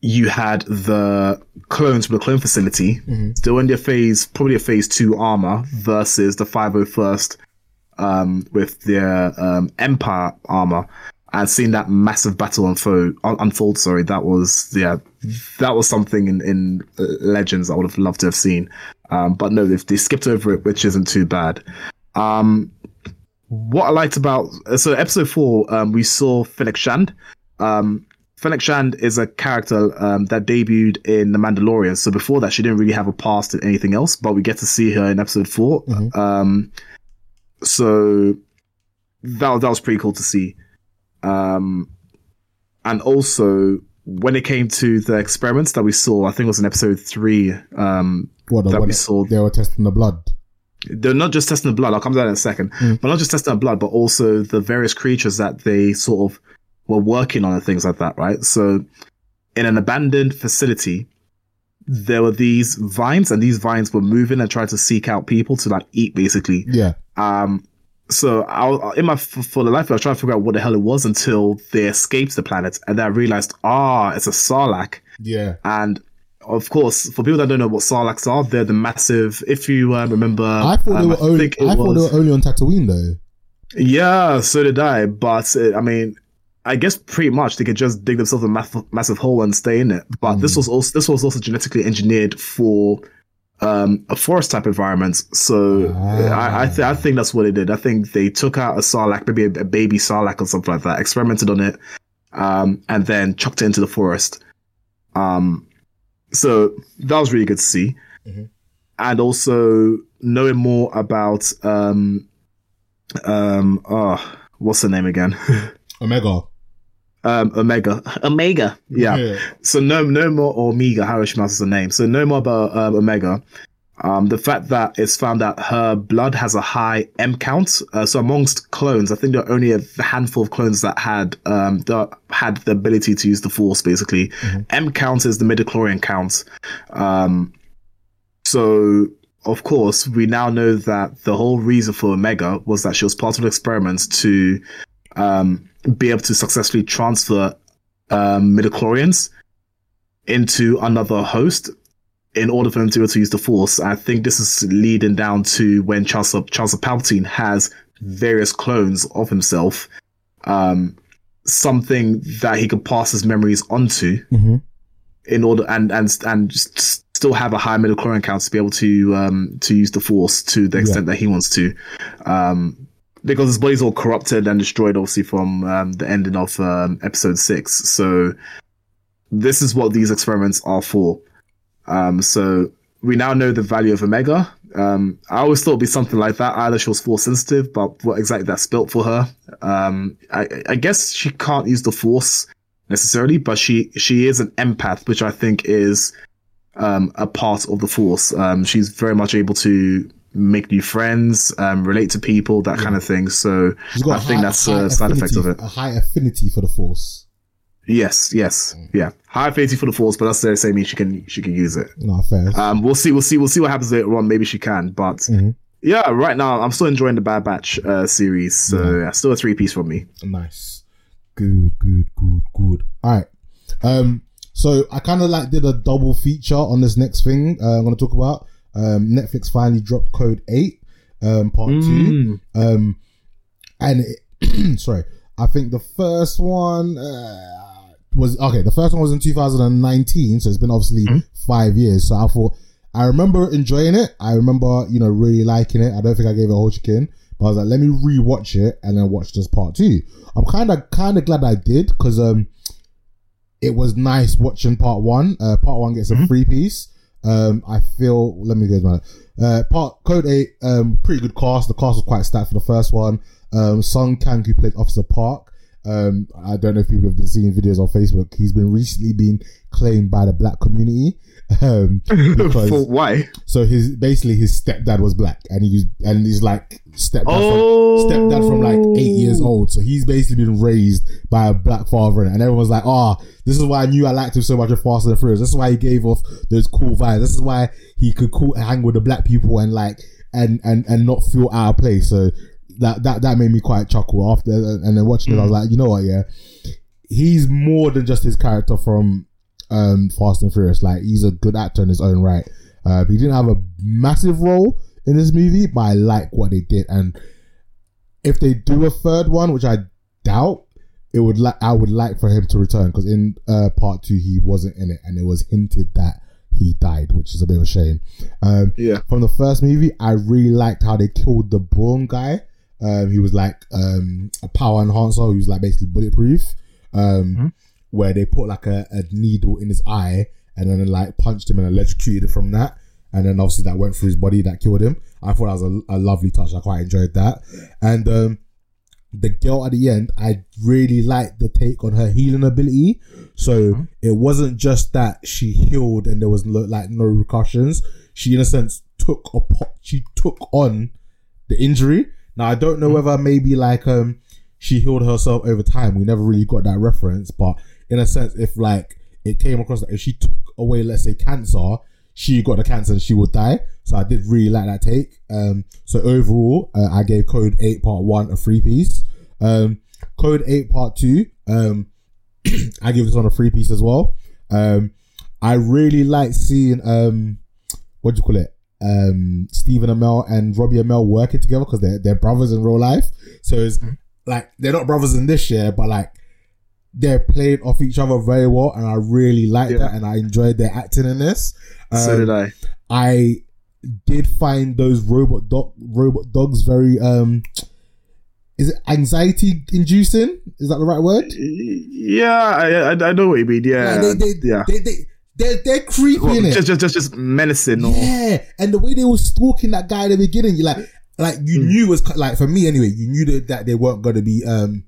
you had the clones from the clone facility still in their phase, probably a phase two armor versus the 501st um, with their um, Empire armor. And seeing that massive battle unfold, unfold, sorry, that was yeah, that was something in, in uh, Legends I would have loved to have seen. Um, but no, they, they skipped over it, which isn't too bad. Um, what I liked about so episode four, um, we saw Fennec Shand. Um, Fennec Shand is a character um, that debuted in The Mandalorian. So before that, she didn't really have a past in anything else, but we get to see her in episode 4 Um, so that that was pretty cool to see. Um, and also when it came to the experiments that we saw, I think it was in episode three. Um, What, That we saw- they were testing the blood. they're not just testing the blood. I'll come to that in a second. But not just testing the blood, but also the various creatures that they sort of were working on and things like that, right? So in an abandoned facility, there were these vines and these vines were moving and trying to seek out people to like eat basically. Yeah. Um, so I, was- in my for the life, I was trying to figure out what the hell it was until they escaped the planet, and then I realized, ah, it's a sarlacc. Yeah. And of course, for people that don't know what sarlaccs are, they're the massive. If you uh, remember, I thought um, they were only. I thought they were only on Tatooine though. yeah, so did I. But uh, I mean, I guess pretty much they could just dig themselves a massive, massive hole and stay in it. But this was also this was also genetically engineered for um, a forest type environment. So I I, th- I think that's what they did. I think they took out a sarlacc, maybe a, a baby sarlacc or something like that, experimented on it, um, and then chucked it into the forest. Um, so that was really good to see. And also knowing more about um, um, oh, what's the name again? Omega. Um, Omega. Omega. Yeah. So no, no more Omega. How she pronounces the name. So no more about um, Omega. Um, the fact that it's found that her blood has a high M count. Uh, so amongst clones, I think there are only a handful of clones that had um, that had the ability to use the Force. Basically, M count is the midichlorian count. Um, so of course, we now know that the whole reason for Omega was that she was part of an experiment to um, be able to successfully transfer um, midichlorians into another host in order for them to be able to use the force. I think this is leading down to when Chancellor, Chancellor Palpatine has various clones of himself, um, something that he could pass his memories onto Mhm. in order and and and still have a high midichlorian count to be able to um to use the force to the extent that he wants to um because his body's all corrupted and destroyed obviously from um, the ending of um, episode 6 so this is what these experiments are for um so we now know the value of omega Um, I always thought it'd be something like that. Either she was force sensitive, but what exactly that's built for her. Um, I, I guess she can't use the force necessarily, but she she is an empath, which I think is um, a part of the force. Um, she's very much able to make new friends, um, relate to people, that kind of thing. So I think high- that's a side effect of it. A high affinity for the force. Yes, yes, yeah. High affinity for the force, but that's the same means she can she can use it. No, fair. Um, we'll see, we'll see, we'll see what happens later on. Maybe she can, but Mhm. yeah, right now I'm still enjoying the Bad Batch uh, series. So yeah, still a three piece from me. Nice. Good, good, good, good. All right. Um, so I kind of like did a double feature on this next thing uh, I'm going to talk about. Um, Netflix finally dropped Code 8, um, part two. Um, and it, sorry, I think the first one, uh, was, okay, the first one was in 2019. So it's been obviously five years. So I thought, I remember enjoying it. I remember, you know, really liking it. I don't think I gave it a whole chicken, but I was like, let me rewatch it and then watch this part two. I'm kind of, kind of glad I did because, um, it was nice watching part one. Uh, part one gets a free piece. Um, I feel, let me go to my, uh, part code eight, um, pretty good cast. The cast was quite stacked for the first one. Um, Sung Kang, who played Officer Park. Um, I don't know if people have been seeing videos on Facebook. He's been recently been claimed by the black community. Um, because For why? so his basically his stepdad was black, and he and he's like stepdad Oh. from stepdad from like eight years old. So he's basically been raised by a black father, and everyone's like, "Ah, this is why I knew I liked him so much in Fast and the Furious. This is why he gave off those cool vibes. This is why he could cool, hang with the black people and like and and and not feel out of place." So that that that made me quite chuckle after, and then watching it, I was like, you know what, yeah, he's more than just his character from um Fast and Furious. Like he's a good actor in his own right. Uh, he didn't have a massive role in this movie, but I like what they did. And if they do a third one, which I doubt, it would like I would like for him to return because in uh, part two he wasn't in it, and it was hinted that he died, which is a bit of a shame. Um, Yeah. from the first movie, I really liked how they killed the Braun guy. Um, he was like um, a power enhancer. He was like basically bulletproof. Um, Where they put like a, a needle in his eye and then like punched him and electrocuted from that. And then obviously that went through his body that killed him. I thought that was a, a lovely touch. I quite enjoyed that. And um, the girl at the end, I really liked the take on her healing ability. So it wasn't just that she healed and there was no, like no repercussions. She in a sense took a she took on the injury. Now I don't know whether maybe like um she healed herself over time. We never really got that reference, but in a sense, if like it came across that if she took away, let's say cancer, she got the cancer and she would die. So I did really like that take. Um, so overall, uh, I gave Code Eight Part One a free piece. Um, Code Eight Part Two, um, I give this one a free piece as well. Um, I really like seeing um, what do you call it? Um, Stephen Amell and Robbie Amell working together because they're they're brothers in real life. So it's like they're not brothers in this year, but like they're playing off each other very well, and I really like Yeah. that, and I enjoyed their acting in this. so Um, did I. I did find those robot dog robot dogs very um is it anxiety inducing? Is that the right word? Yeah, I, I I know what you mean. Yeah, Like, they, they, yeah. they, they, they're, they're creepy Well, just, just, just, just menacing. Or, Yeah, and the way they were stalking that guy at the beginning, you like, like you Hmm. knew was like for me anyway. You knew that, that they weren't going to be um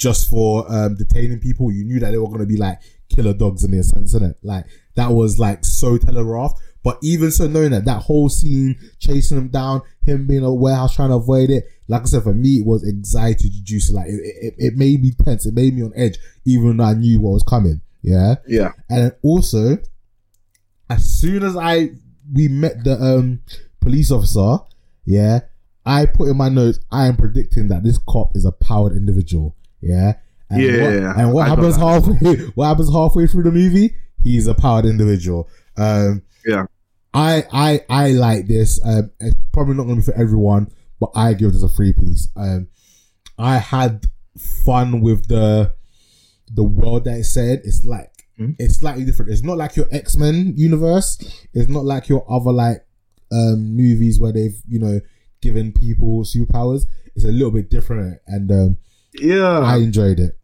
just for um detaining people. You knew that they were going to be like killer dogs in their sense, innit? Like that was like so telegraphed. But even so, knowing that that whole scene, chasing him down, him being a warehouse trying to avoid it, like I said, for me it was anxiety juice. Like it, it, it made me tense. It made me on edge, even though I knew what was coming. Yeah. yeah, And also, as soon as I we met the um police officer, yeah, I put in my notes, I am predicting that this cop is a powered individual. Yeah. And Yeah, what, and what I happens halfway what happens halfway through the movie? He's a powered individual. Um yeah. I I I like this. Um, it's probably not going to be for everyone, but I give this a free piece. Um, I had fun with the the world that it said. It's like Mhm. it's slightly different. It's not like your X Men universe. It's not like your other like um movies where they've you know given people superpowers. It's a little bit different, and um, Yeah, I enjoyed it.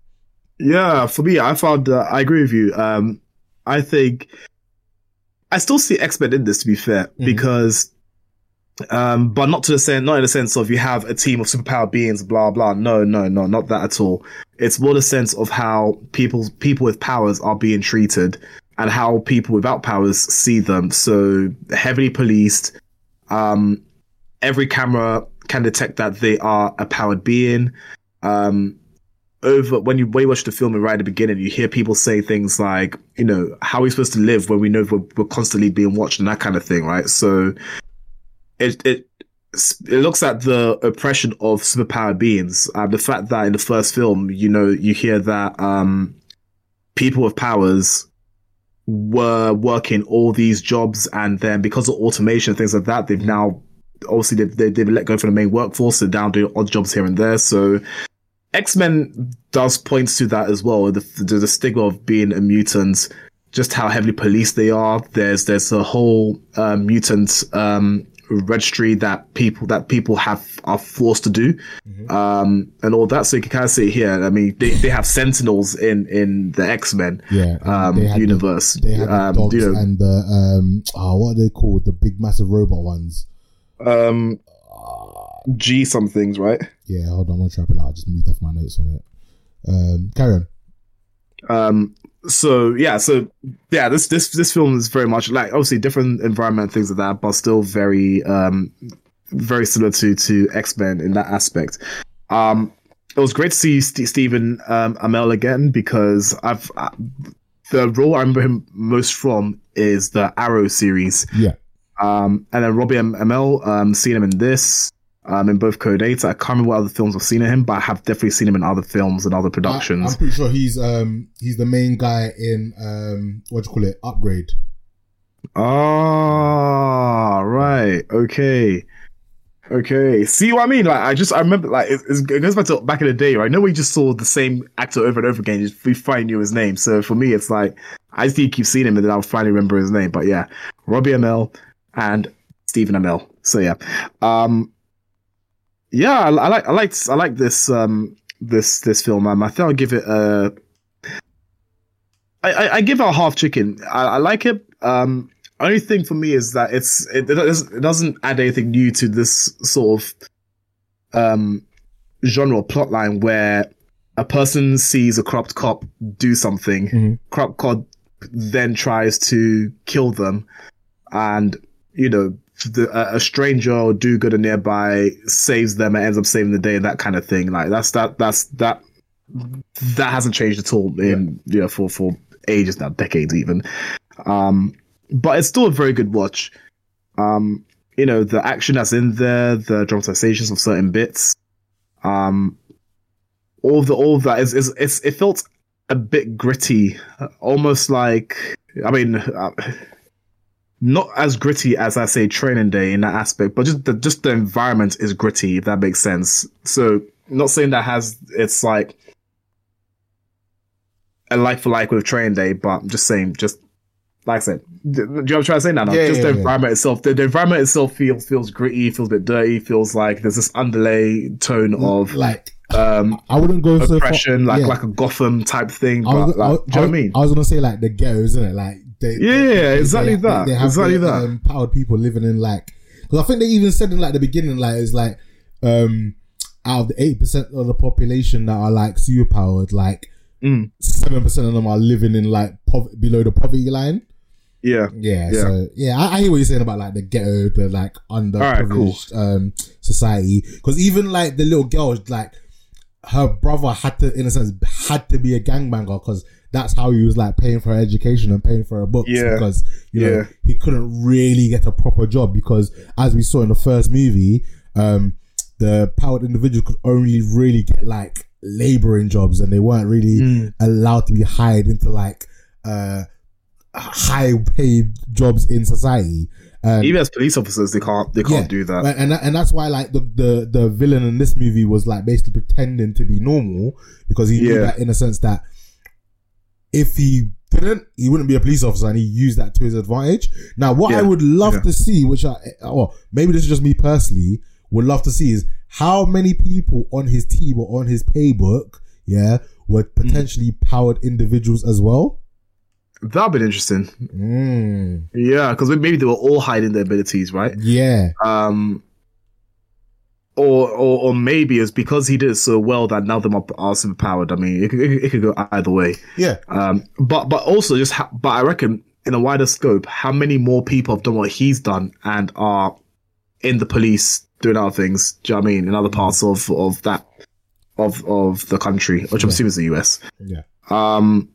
Yeah, for me, I found uh, I agree with you. Um, I think I still see X Men in this. To be fair, Mhm. because Um, but not to the sense, not in the sense of you have a team of superpower beings, blah blah. No, no, no, not that at all. It's more the sense of how people people with powers are being treated and how people without powers see them. So heavily policed. Um, every camera can detect that they are a powered being. Um, over when you when you watch the film and right at the beginning, you hear people say things like, you know, how are we supposed to live when we know we're, we're constantly being watched and that kind of thing, right? So it it it looks at the oppression of superpowered beings. Uh, the fact that in the first film, you know, you hear that um, people with powers were working all these jobs, and then because of automation things like that, they've now obviously they've, they've been let go from the main workforce. They're down doing odd jobs here and there. So X Men does points to that as well. The, the, the stigma of being a mutant, just how heavily policed they are. There's there's a whole uh, mutant um, registry that people that people have are forced to do, mm-hmm. um, and all that. So you can kind of see here. I mean, they, they have Sentinels in in the X Men yeah, um, universe. The, they have um, the dogs you know, and the um, oh, what are they called? The big massive robot ones. Um, G some things, right? Yeah, hold on, I'm gonna try it out. I just moved off my notes on it. Um, carry on. Um, so yeah, so yeah, this this this film is very much like obviously different environment things like that, but still very um very similar to to X Men in that aspect. Um, it was great to see St- Stephen um, Amell again because I've uh, the role I remember him most from is the Arrow series. Yeah. Um, and then Robbie M- Amell, um, seen him in this um, in both Code 8. I can't remember what other films I've seen him, but I have definitely seen him in other films and other productions. I, am pretty sure he's um he's the main guy in um what do you call it upgrade. Ah, right. Okay. Okay. See what I mean? Like, I just, I remember, like, it, it goes back to back in the day, right? I know we just saw the same actor over and over again. Just, we finally knew his name. So for me, it's like, I just need to keep seeing him and then I'll finally remember his name. But yeah, Robbie Amell and Stephen Amell. So yeah. Um, yeah, I, I like, I liked, I like this, um, this, this film. Um, I think I'll give it a, I, I, I give it a half chicken. I, I like it. Um, only thing for me is that it's it, it doesn't add anything new to this sort of um genre plotline where a person sees a corrupt cop do something, Mm-hmm. corrupt cop then tries to kill them, and you know the, a, a stranger or do-gooder nearby saves them and ends up saving the day and that kind of thing. Like that's that that's that that hasn't changed at all in you know for for ages now, decades even. Um, but it's still a very good watch. Um, you know, the action that's in there, the dramatizations of certain bits, um, all of the all of that is is it's, it felt a bit gritty, almost like I mean, uh, not as gritty as I say Training Day in that aspect, but just the just the environment is gritty, if that makes sense. So, not saying that has it's like a like for like with Training Day, but I'm just saying, just like I said, do you know what I'm trying to say now? No, Yeah, just yeah, the yeah. environment itself. The, the environment itself feels feels gritty, feels a bit dirty, feels like there's this underlay tone of like um I wouldn't go so far. oppression, like like a Gotham type thing. I But was, like, I, do you know what I mean? I was gonna say like the ghetto, isn't it? Like they, Yeah, they- exactly they- that, They have exactly the, that. Um, empowered people living in like because I think they even said in like the beginning like it's like um out of the eight percent of the population that are like superpowered, like Mm. seven percent of them are living in like pov- below the poverty line. Yeah, Yeah, Yeah. so yeah, I, I hear what you're saying about like the ghetto, the like underprivileged um society. Because even like the little girl, like her brother had to, in a sense, had to be a gangbanger because that's how he was like paying for her education and paying for her books. Yeah. Because you know Yeah. he couldn't really get a proper job because, as we saw in the first movie, um, the powered individual could only really get like laboring jobs and they weren't really Mm. allowed to be hired into like uh high paid jobs in society. Um, even as police officers, they can't they can't yeah, do that. and and, that's why like the, the the villain in this movie was like basically pretending to be normal because he knew that in a sense that if he didn't, he wouldn't be a police officer, and he used that to his advantage. Now, what I would love Yeah. to see, which I or maybe this is just me personally, would love to see is how many people on his team or on his paybook, yeah, were Mm. potentially powered individuals as well. That'd been interesting. Mm, Yeah, because maybe they were all hiding their abilities, right? yeah. Um, or, or or maybe it's because he did it so well that now them are, are superpowered. I mean, it, could- it, could- it could go either way. Yeah. Um, but but also just ha- but I reckon in a wider scope, how many more people have done what he's done and are in the police doing other things? Do you know what I mean? In other parts of of that of of the country, which I'm Yeah. assuming is the US. Yeah. Um,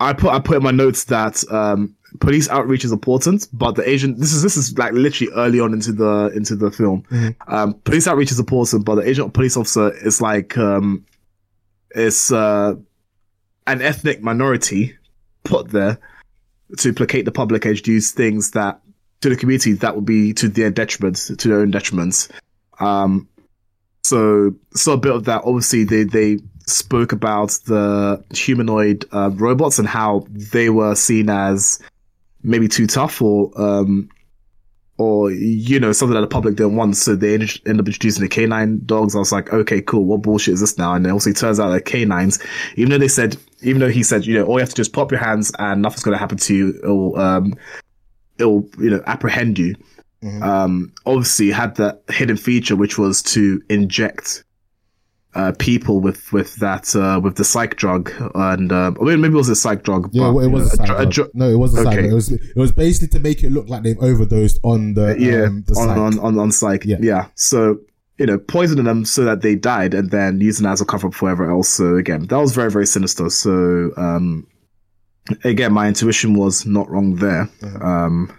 I put I put in my notes that um, police outreach is important, but the agent this is this is like literally early on into the into the film. Mhm. Um, police outreach is important, but the agent police officer is like um, is uh, an ethnic minority put there to placate the public and introduce things that to the community that would be to their detriment, to their own detriment. Um, so so a bit of that. Obviously, they they spoke about the humanoid uh, robots and how they were seen as maybe too tough or um or you know something that the public didn't want. So they end up introducing the canine dogs. I was like, okay, cool. What bullshit is this now? And then also it turns out that canines, even though they said, even though he said, you know, all you have to do is pop your hands and nothing's going to happen to you. It'll um it'll you know apprehend you Mhm. um, obviously had that hidden feature, which was to inject uh, people with with that uh, with the Psyke drug, and um, I mean, maybe it was a Psyke drug. Yeah, but, it was know, a dr- drug. dr- No, it wasn't a Okay. drug. It was it was basically to make it look like they've overdosed on the yeah, um, the on, Psyke. on on on Psyke. Yeah. Yeah. So you know, poisoning them so that they died, and then using that as a cover up for whatever else. So again, that was very very sinister. So um, again, my intuition was not wrong there. Um,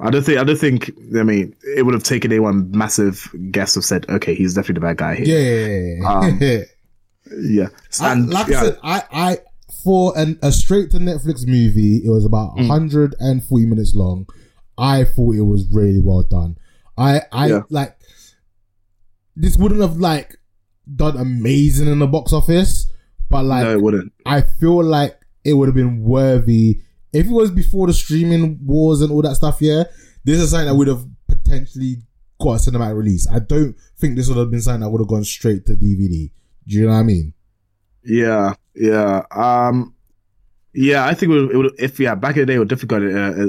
I don't think I don't think I mean it would have taken anyone massive guess of said, okay, he's definitely the bad guy here. yeah. Um, Yeah. I- like yeah, I said, I, I for an, a straight to Netflix movie, it was about Mm. 140 minutes long. I thought it was really well done. I, I Yeah. like this wouldn't have like done amazing in the box office, but like no, it wouldn't. I feel like it would have been worthy if it was before the streaming wars and all that stuff. Yeah, this is something that would have potentially got a cinematic release. I don't think this would have been something that would have gone straight to DVD. Do you know what I mean? Yeah, yeah. Um, yeah, I think it would, it would if yeah, back in the day, it would definitely got uh,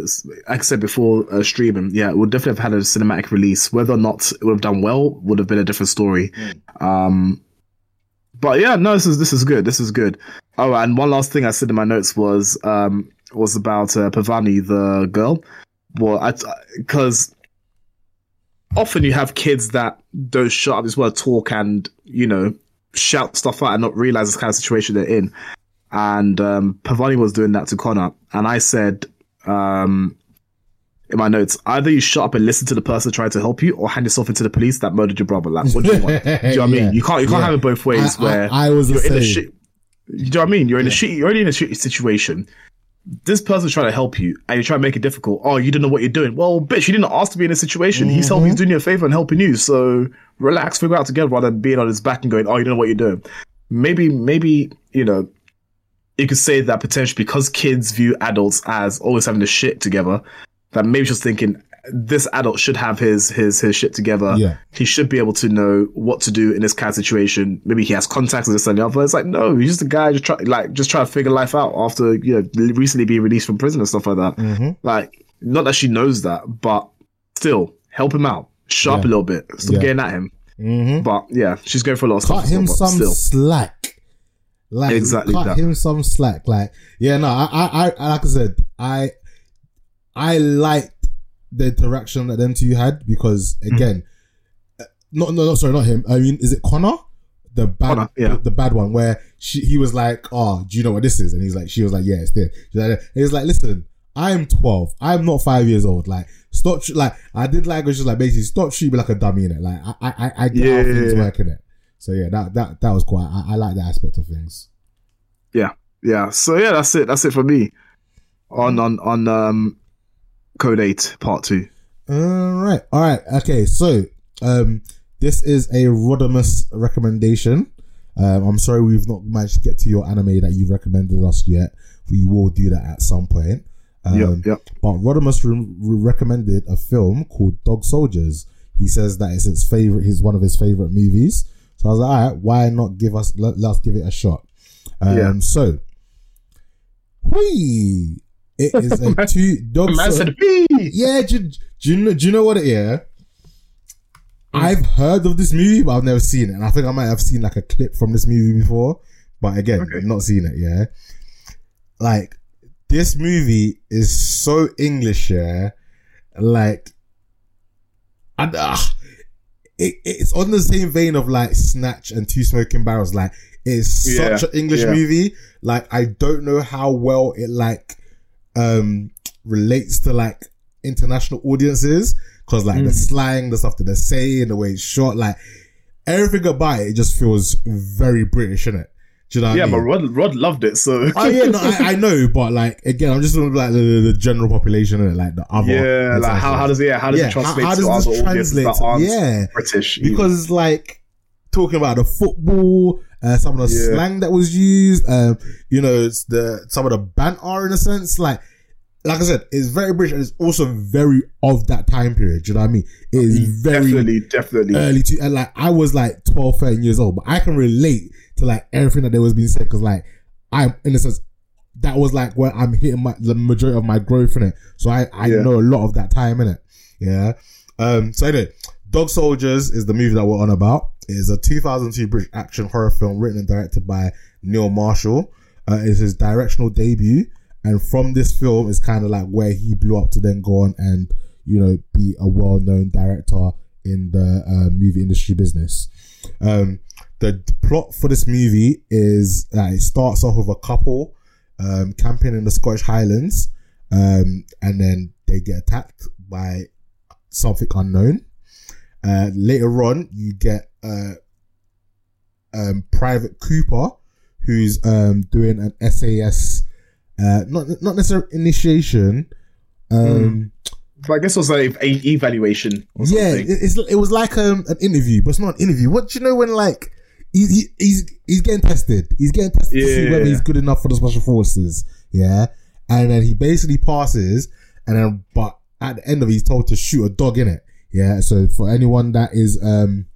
like I said before, uh, streaming. Yeah, it would definitely have had a cinematic release. Whether or not it would have done well would have been a different story. Um, but yeah, no, this is this is good. This is good. Oh, and one last thing I said in my notes was um was about uh, Pavani, the girl. Well, I because often you have kids that don't shut up, want to talk and you know shout stuff out and not realize this kind of situation they're in. And um, Pavani was doing that to Connor, and I said um, in my notes, either you shut up and listen to the person trying to help you, or hand yourself into the police that murdered your brother. Like, what do you want? Do you know what I mean? Yeah. You can't you can't Yeah. have it both ways. I- I- where I was the you're in a shit. You know what I mean? You're in a shit. You're already in a shitty situation. This person's trying to help you, and you're trying to make it difficult. Oh, you don't know what you're doing. Well, bitch, you didn't ask to be in a situation. He's helping. He's doing you a favor and helping you. So relax, figure out together rather than being on his back and going, "Oh, you don't know what you're doing." Maybe, maybe you know, you could say that potentially because kids view adults as always having the shit together, that maybe just thinking this adult should have his his his shit together. Yeah. He should be able to know what to do in this kind of situation. Maybe he has contacts and this and the other. It's like no, he's just a guy just try like just trying to figure life out after you know recently being released from prison and stuff like that. Mhm. Like not that she knows that, but still help him out. Shut up Yeah. a little bit. Stop Yeah. getting at him. Mhm. But yeah, she's going for a lot of cut stuff. him but some still. slack. Like Exactly cut that. him some slack. Like yeah, no, I, I, I, like I said, I, I liked the interaction that them two had because Mm-hmm. again, uh, not no, no, sorry, not him. I mean, is it Connor? The bad, Connor, yeah. the, bad one, where she, he was like, "Oh, do you know what this is?" And he's like, "She was like, yeah, it's this." She's like, he's like, "Listen, I'm 12. I'm not five years old. Like, stop. Like, I did like, was just like basically stop treating me like a dummy in it. Like, I, I, I- I get how Yeah. things work in it. So yeah, that that that was quite. I, I like that aspect of things. Yeah, yeah. So yeah, that's it. That's it for me. On on on um Code Eight Part Two. All right, all right, okay. So, um, this is a Rodimus recommendation. Um, I'm sorry we've not managed to get to your anime that you recommended us yet. We will do that at some point. Um, Yep, yep. But Rodimus re- re- recommended a film called Dog Soldiers. He says that it's his favorite. He's one of his favorite movies. So I was like, all right, why not give us? Let, let's give it a shot. Um, Yeah. So, Whee! It is a two dog. Man so- said, yeah, do, do you know? Do you know what it is? I've heard of this movie, but I've never seen it, and I think I might have seen like a clip from this movie before, but again, Okay. not seen it. Yeah, like this movie is so English. Yeah, like, and ah, it, it's on the same vein of like Snatch and Two Smoking Barrels. Like, it's Yeah, such an English yeah. movie. Like, I don't know how well it like um relates to like international audiences because like Mm. the slang, the stuff that they're saying, the way it's shot, like everything about it, it just feels very British, innit? Do you know what Yeah, I but? Rod, Rod loved it, so Oh yeah, no, I, I know, but like again, I'm just talking about like the, the general population and like the other. yeah, like how, how does it? Yeah, how does Yeah, it translate how- how to does other this translate to- yeah. British? even? because like talking about the football, uh, some of the Yeah. slang that was used, um, you know, it's the some of the banter in a sense, like. Like I said, it's very British and it's also very of that time period. Do you know what I mean? It is very definitely, definitely. early to and like I was like 12, 13 years old, but I can relate to like everything that there was being said because like I'm in a sense that was like where I'm hitting my the majority of my growth in it. So I I Yeah. know a lot of that time in it. Yeah. Um. So anyway, Dog Soldiers is the movie that we're on about. Is a 2002 British action horror film written and directed by Neil Marshall. Uh, it's his directional debut, and from this film is kind of like where he blew up to then go on and you know be a well-known director in the uh, movie industry business. Um, the plot for this movie is that it starts off with a couple um, camping in the Scottish Highlands, um, and then they get attacked by something unknown. Uh, later on, you get uh, um, Private Cooper, who's um, doing an SAS, uh, not not necessarily initiation. Um, But I guess it was like a evaluation. Or yeah, it's, it was like um, an interview, but it's not an interview. What do you know when like he, he, he's he's getting tested? He's getting tested to see Yeah. whether he's good enough for the special forces. Yeah, and then he basically passes, and then but at the end of it, he's told to shoot a dog in it. Yeah, so for anyone that is um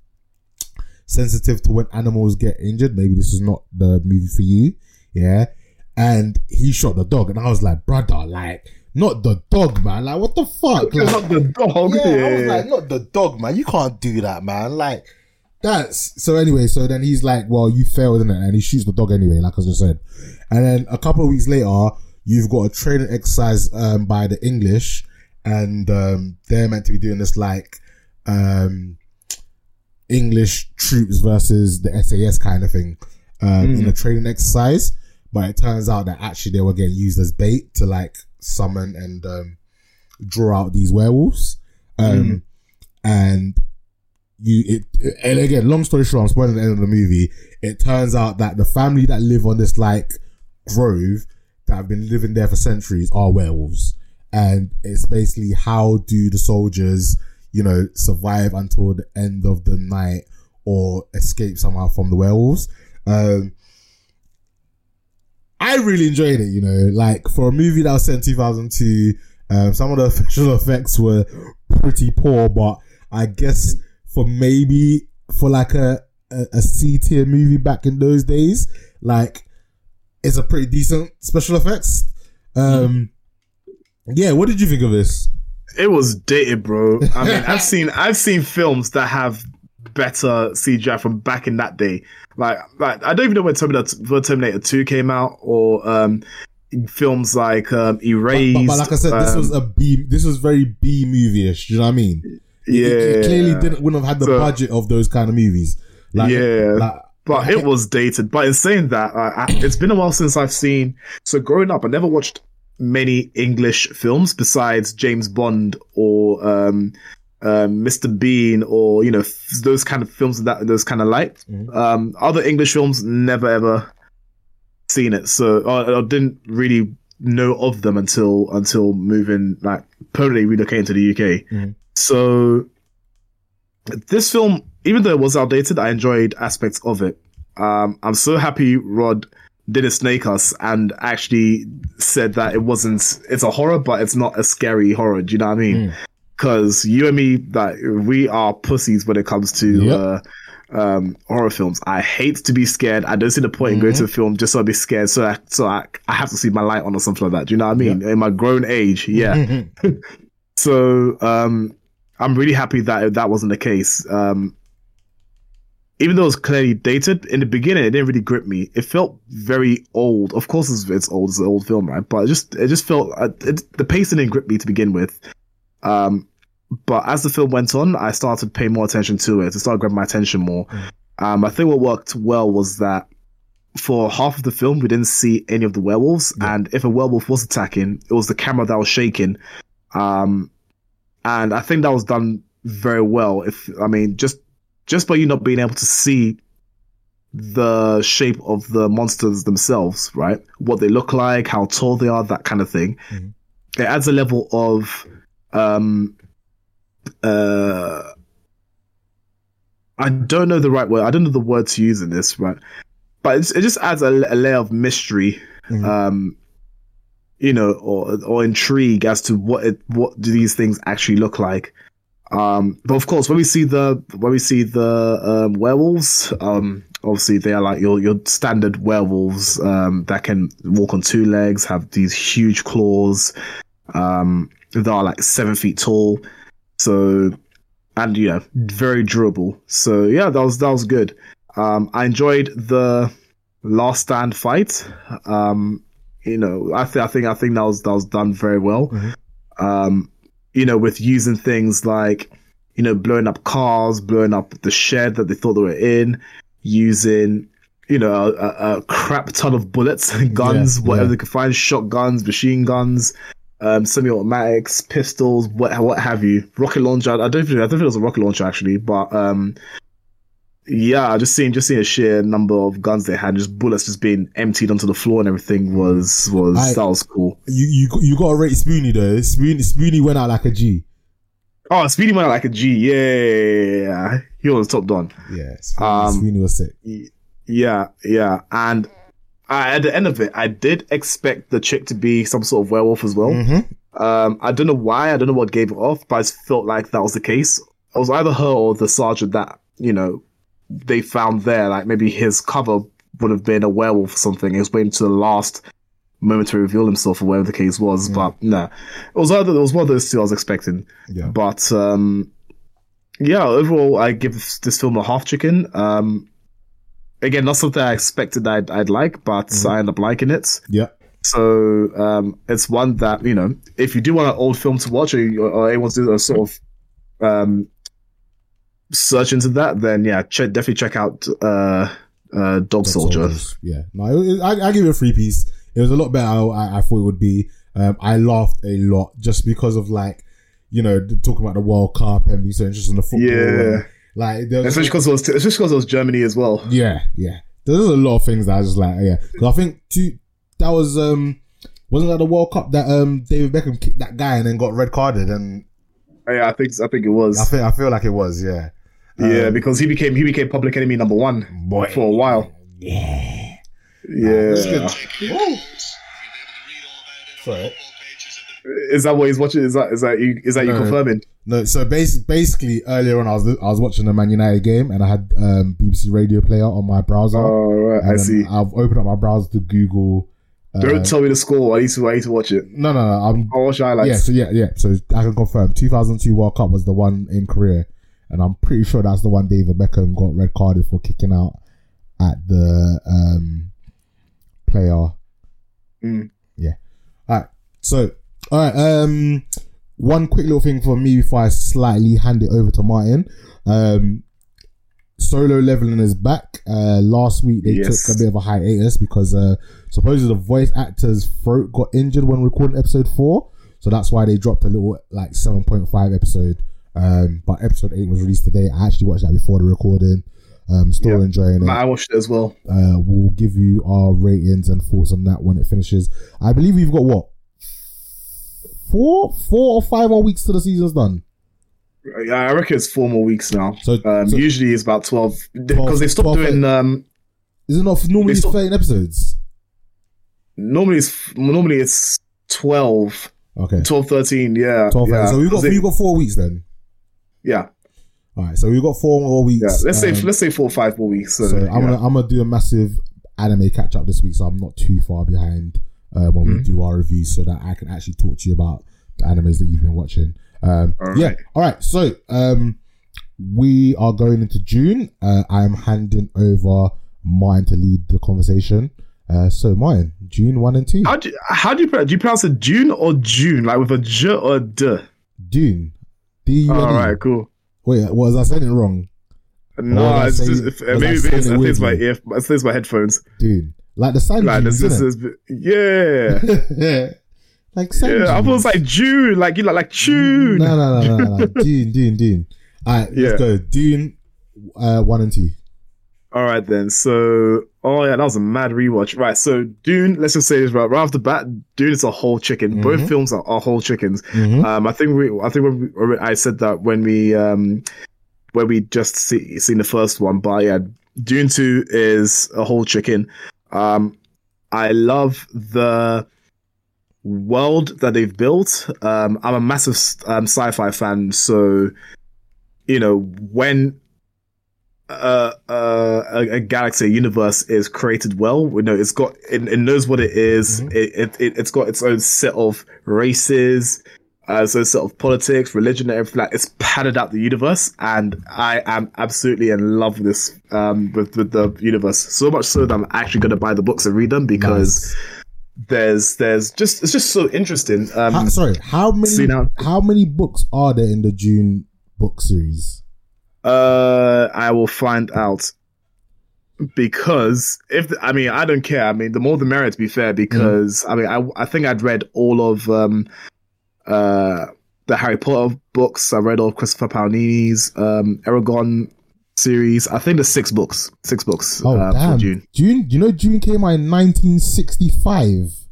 sensitive to when animals get injured, maybe this is not the movie for you. Yeah, and he shot the dog, and I was like, brother, like. Not the dog, man. Like, what the fuck? Like, not the dog. yeah, I was like, not the dog, man. You can't do that, man. Like, that's so. Anyway, so then he's like, "Well, you failed, in it?" And he shoots the dog anyway, like I just said. And then a couple of weeks later, you've got a training exercise um, by the English, and um, they're meant to be doing this like um, English troops versus the SAS kind of thing um, in a training exercise. But it turns out that actually they were getting used as bait to like summon and um, draw out these werewolves. Um, and you, it, and again, long story short, I'm spoiling the end of the movie. It turns out that the family that live on this like grove that have been living there for centuries are werewolves. And it's basically how do the soldiers, you know, survive until the end of the night or escape somehow from the werewolves. Um, I really enjoyed it, you know, like for a movie that was set in 2002, um, some of the special effects were pretty poor, but I guess for maybe for like a, a, a C tier movie back in those days, like it's a pretty decent special effects. Um, yeah, what did you think of this? It was dated, bro. I mean, I've seen I've seen films that have better CGI from back in that day. Like, like I don't even know when Terminator, when Terminator Two came out, or um, films like um, But, Erased. but, but like I said, this um, was a B. This was very B movie-ish. Do you know what I mean? It- yeah, it, it clearly didn't wouldn't have had the So- budget of those kind of movies. Like, Yeah. like, but it was dated. But in saying that, I, I, it's been a while since I've seen. So growing up, I never watched many English films besides James Bond or um, um, Mr. Bean or you know f- those kind of films that those kind of liked. Mhm. Um, other English films, never ever seen it. So I, I didn't really know of them until until moving like permanently relocating to the UK. Mhm. So this film, even though it was outdated, I enjoyed aspects of it. Um, I'm so happy Rod didn't snake us and actually said that it wasn't. It's a horror, but it's not a scary horror. Do you know what I mean? Mm. Because you and me, that we are pussies when it comes to Yep. uh, um, horror films. I hate to be scared. I don't see the point in going to a film just so I'll be scared. So I, so I, I have to see my light on or something like that. Do you know what I mean? In my grown age, yeah. so um, I'm really happy that that wasn't the case. Um, even though it was clearly dated in the beginning, it didn't really grip me. It felt very old. Of course, it's, it's old. It's an old film, right? But it just it just felt it, the pacing didn't grip me to begin with. Um, but as the film went on, I started paying more attention to it. It started grabbing my attention more. Um, I think what worked well was that for half of the film, we didn't see any of the werewolves, and if a werewolf was attacking, it was the camera that was shaking. Um, and I think that was done very well. If I mean, just just by you not being able to see the shape of the monsters themselves, right? What they look like, how tall they are, that kind of thing. Mhm. It adds a level of um uh I don't know the right word. I don't know the word to use in this, right? But it's, it just adds a, a layer of mystery, Mhm. um, you know, or or intrigue as to what it what do these things actually look like. Um, but of course, when we see the when we see the um, werewolves, um, obviously they are like your your standard werewolves um, that can walk on two legs, have these huge claws, um, that are like seven feet tall. So, and you know, very durable. So yeah, that was that was good. Um, I enjoyed the last stand fight. Um, you know, I think I think I think that was that was done very well. Mhm. Um, you know, with using things like you know blowing up cars, blowing up the shed that they thought they were in, using you know a, a- crap ton of bullets and guns, Yeah, whatever yeah. they could find, shotguns, machine guns. Um, semi-automatics, pistols, what what have you, rocket launcher. I don't think I don't think it was a rocket launcher actually, but um, yeah, just seeing just seeing a sheer number of guns they had, just bullets just being emptied onto the floor and everything was was I- that was cool. You you you got to rate Spoony though. Spoony Spoony went out like a G. Oh, Spoony went out like a G. Yeah, yeah, he was top don. Yeah, Spoony, Um, Spoony was sick. Yeah, yeah, and I, at the end of it, I did expect the chick to be some sort of werewolf as well. Mm-hmm. Um, I don't know why. I don't know what gave it off, but I just felt like that was the case. It was either her or the sergeant that you know they found there. Like maybe his cover would have been a werewolf or something. He was waiting to the last moment to reveal himself or whatever the case was. But no, it was either it was one of those two I was expecting. Yeah. But um, yeah, overall, I give this film a half chicken. Um, again, not something I expected I'd, I'd like, but Mhm. I end up liking it. Yeah. So um, it's one that you know, if you do want an old film to watch, or, you, or anyone to do a sort of um, search into that, then yeah, definitely check out uh, uh, Dog Soldier. Soldiers. Yeah, no, it, I, I give it a three piece. It was a lot better. I, I, thought it would be. Um, I laughed a lot just because of like, you know, talking about the World Cup and being so interested in the football. Yeah. and, like there was, Especially because it was, especially because it was Germany as well. yeah, yeah. There's a lot of things that I was just like, yeah. 'Cause I think two, that was um, wasn't that the World Cup that um David Beckham kicked that guy and then got red carded and Yeah, I think I think it was. I feel I feel like it was yeah. Yeah, Um, because he became he became public enemy number one boy for a while. Yeah. Yeah, Sorry. is that what he's watching? Is that is that you is that you confirming? No, so bas- basically earlier on I was I was watching the Man United game and I had um, BBC Radio Player on my browser. Oh right, and I see. I've opened up my browser to Google. Uh, Don't tell me the score. I need to I need to watch it. no, no, no. I'm I'll watch highlights. yeah, so yeah, yeah. So I can confirm. 2002 World Cup was the one in Korea, and I'm pretty sure that's the one David Beckham got red carded for kicking out at the um, player. Mm. Yeah. All right. So, all right. Um, one quick little thing for me before I slightly hand it over to Martin. Um, solo leveling is back. Uh, last week they Yes. took a bit of a hiatus because uh, supposedly the voice actor's throat got injured when recording episode four, so that's why they dropped a little like seven point five episode. Um, but episode eight was released today. I actually watched that before the recording. Um, still Yeah. enjoying it. I watched it as well. Uh, we'll give you our ratings and thoughts on that when it finishes. I believe we've got what four, four or five more weeks till the season's done. Yeah, I reckon it's four more weeks now. So, Um, so usually it's about twelve because they stopped 12, doing. Um, is it not normally they stop- thirteen episodes? normally it's normally it's 12, Okay, 12 13, Yeah, twelve. yeah. so we've got we've got four weeks then. Yeah. All right, so we've got four more weeks. Yeah, let's say um, let's say four or five more weeks. So, So. I'm gonna I'm gonna do a massive anime catch up this week, so I'm not too far behind uh, when Mm-hmm. we do our reviews, so that I can actually talk to you about the animes that you've been watching. Um, All Yeah, all right. So um, we are going into June. Uh, I'm handing over mine to lead the conversation. Uh, so mine, June one and two. how do you, how do you pronounce? Do you pronounce it June or June, like with a J or a D? Dune. D U N E. All right, cool. Wait, was I saying it wrong? No, it's just if, was I maybe it's, it I think it's my ear. I think it's my headphones. Dune. Like the sand Like dunes, this, this isn't is yeah. it? like sand Yeah, I was like June, like you know, like June. No, no, no, no, no, no. Dune, Dune, Dune. All right, Yeah. let's go. Dune, uh, one and two. All right then. So, oh yeah, that was a mad rewatch. Right. So, Dune. Let's just say this right, right off the bat. Dune is a whole chicken. Both Mhm. films are, are whole chickens. Mhm. Um, I think we. I think when we, I said that when we um when we just see, seen the first one, but yeah, Dune Two is a whole chicken. Um, I love the world that they've built. Um, I'm a massive um, sci-fi fan, so you know when uh, uh, a, a galaxy, a universe is created well. You know, it's got it, it knows what it is. Mhm. It, it it it's got its own set of races, uh, its own set of politics, religion, and everything. Like it's padded out the universe, and I am absolutely in love with this um with, with the universe. So much so that I'm actually going to buy the books and read them because there's there's just it's just so interesting. Um, How, sorry, how many how many books are there in the June book series? Uh, I will find out because if I mean I don't care. I mean the more the merrier. To be fair, because I mean I I think I'd read all of um uh the Harry Potter books. I read all of Christopher Paolini's um Eragon series. I think there's six books. Six books. Oh uh, damn, June. June. You know, June came out in 1965.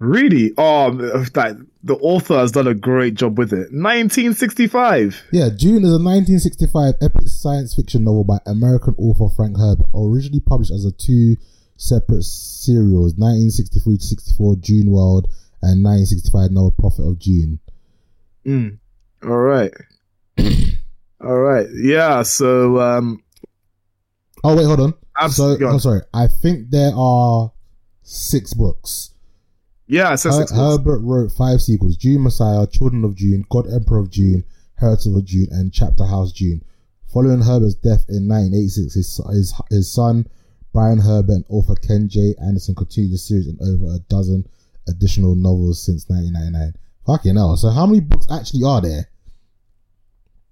Really? Oh, that the author has done a great job with it. 1965. Yeah, June is a 1965 epic science fiction novel by American author Frank Herbert, originally published as a two separate serials, 1963 to 64 June World and 1965 Novel Prophet of June. Mm. All right. all right. Yeah. So um, Oh wait, hold on. So. I'm sorry. I think there are six books. Yeah. Her- six books. Herbert wrote five sequels: June Messiah, Children of June, God Emperor of June, Heritage of June, and Chapter House June. Following Herbert's death in 1986, his, his, his son Brian Herbert and author Kevin J. Anderson continued the series in over a dozen additional novels since 1999. Fucking hell! So how many books actually are there?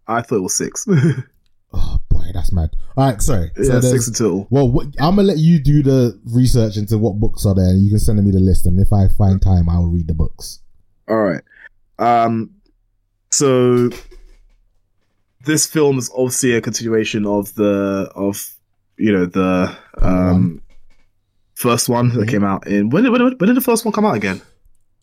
I thought it was six. Oh boy, that's mad. All right, sorry. yeah, so six total. Well, what, I'm gonna let you do the research into what books are there, and you can send me the list. And if I find time, I will read the books. All right. Um. So this film is obviously a continuation of the of you know the um first one that Mhm. came out in when did, when did when did the first one come out again?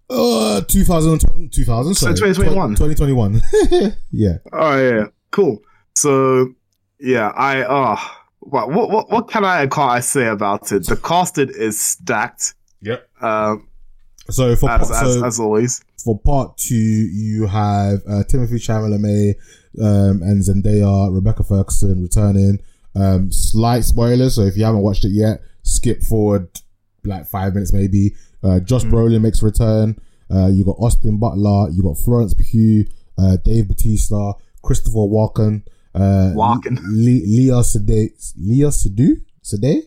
Uh, 2000, 2000 So 2021. 2021. yeah. Oh yeah. cool. So yeah, I uh what what what, can I and can't I say about it? The casting is stacked. Yep. Um, So for as, part, as, so as always. for part two, you have uh, Timothy Chalamet um, and Zendaya, Rebecca Ferguson returning. Um, slight spoilers, so if you haven't watched it yet, skip forward like five minutes maybe. Uh, Josh Mhm. Brolin makes a return. Uh, you got Austin Butler, you got Florence Pugh, uh, Dave Bautista, Christopher Walken, uh, Walken. Le- Leah Sade, Leah Sadu, Sade,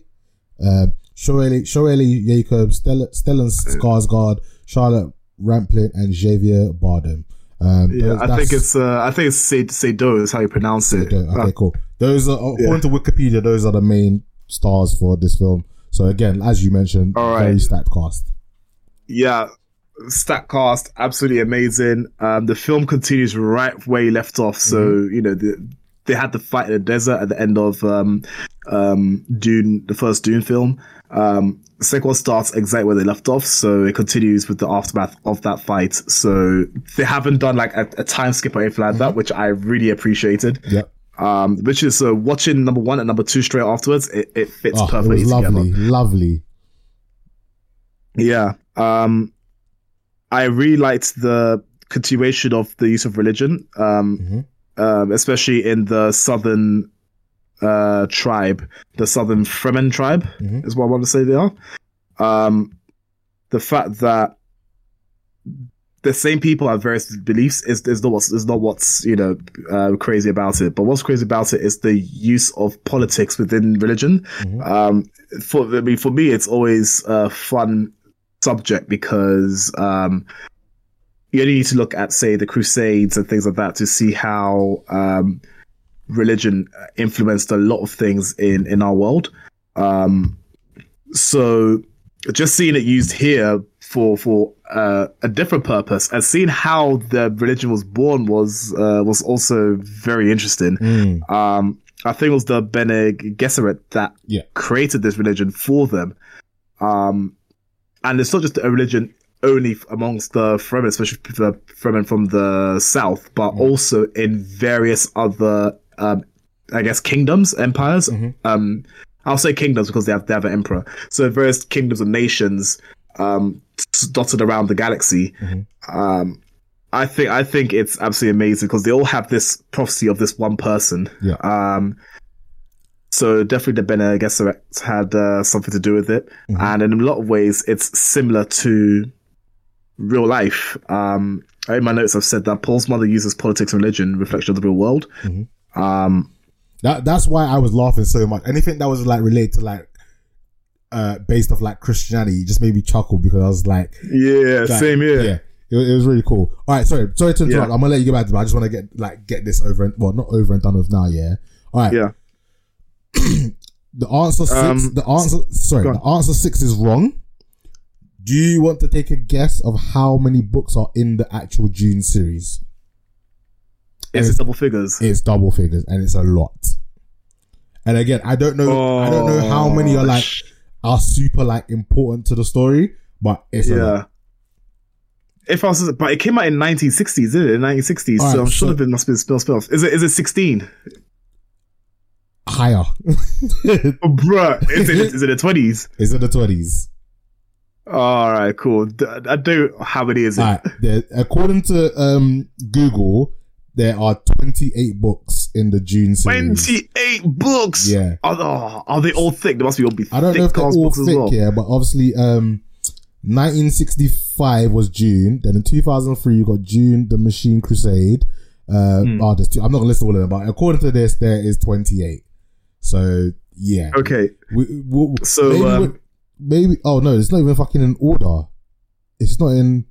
uh, Shoeli, Shoeli Jacob, Stella, Stellan Skarsgård, Charlotte Rampling, and Xavier Bardem. Um, Yeah, those- I think it's uh, I think it's Sado Sado is how you pronounce it. Okay, okay, Uh, cool. Those are according Yeah. to Wikipedia. Those are the main stars for this film. So again, as you mentioned, All right. very stacked cast. yeah, stat cast, absolutely amazing. Um, the film continues right where he left off. So Mm-hmm. you know the, they had the fight in the desert at the end of um, um, Dune, the first Dune film. Um, one starts exactly where they left off, so it continues with the aftermath of that fight. So they haven't done like a, a time skip or anything like that, which I really appreciated. Yep. Um, which is uh, watching number one and number two straight afterwards. It, it fits Oh, it perfectly was together. lovely, lovely. Yeah. Um I really liked the continuation of the use of religion. Um Mhm. Um, especially in the southern uh, tribe, the southern Fremen tribe Mhm. is what I want to say they are. Um, the fact that the same people have various beliefs is, is not what's is not what's you know uh, crazy about it. But what's crazy about it is the use of politics within religion. Mhm. Um, for I mean, for me, it's always a fun subject because um, you only need to look at say the Crusades and things like that to see how um, religion influenced a lot of things in in our world. Um, so just seeing it used here for for uh, a different purpose and seeing how the religion was born was uh, was also very interesting. Mm. Um, I think it was the Bene Gesserit that Yeah. created this religion for them. Um, and it's not just a religion only amongst the Fremen, especially the Fremen from the south, but Mhm. also in various other, um, I guess, kingdoms, empires. Mhm. Um, I'll say kingdoms because they have they have an emperor. So various kingdoms and nations um, dotted around the galaxy. Mhm. Um, I think I think it's absolutely amazing because they all have this prophecy of this one person. Yeah. Um, so definitely the Bene Gesserit had uh, something to do with it, Mhm. and in a lot of ways, it's similar to real life. Um, in my notes, I've said that Paul's mother uses politics and religion, reflection of the real world. Mhm. Um, That that's why I was laughing so much. Anything that was like related to like uh based off like Christianity just made me chuckle because I was like, yeah, like, same here. Yeah. It, it was really cool. All right, sorry, sorry to interrupt. Yeah. I'm gonna let you get back to it. I just want to get like get this over and well, not over and done with now. Yeah. All right. Yeah. The answer six. Um, the answer. Sorry, the answer six is wrong. Do you want to take a guess of how many books are in the actual June series? It's double figures. It's double figures, and it's a lot. And again, I don't know. I don't know how many are like sh- are super like important to the story, but it's a lot. yeah. If I was, but it came out in 1960s, isn't it? In 1960s, Alright, so I'm sure so- there must be spin off. Is it? Is it 16? higher. Oh, bruh, is it? Is it the 20s? Is it the twenties. All right, cool. I do. How many is it? Right. There, according to um, Google, there are twenty eight books in the June series. 28 books. Yeah. Are, oh, are they all thick? They must be all be I don't thick know if they're all thick, well. yeah, but obviously, um, 1965 was June. Then in 2003, you got June, the Machine Crusade. Uh, Hmm. oh, there's two, I'm not gonna list all of them, but according to this, there is 28. So yeah, Okay, we, we, so um, we- maybe. Oh no, it's not even fucking in order. It's not in.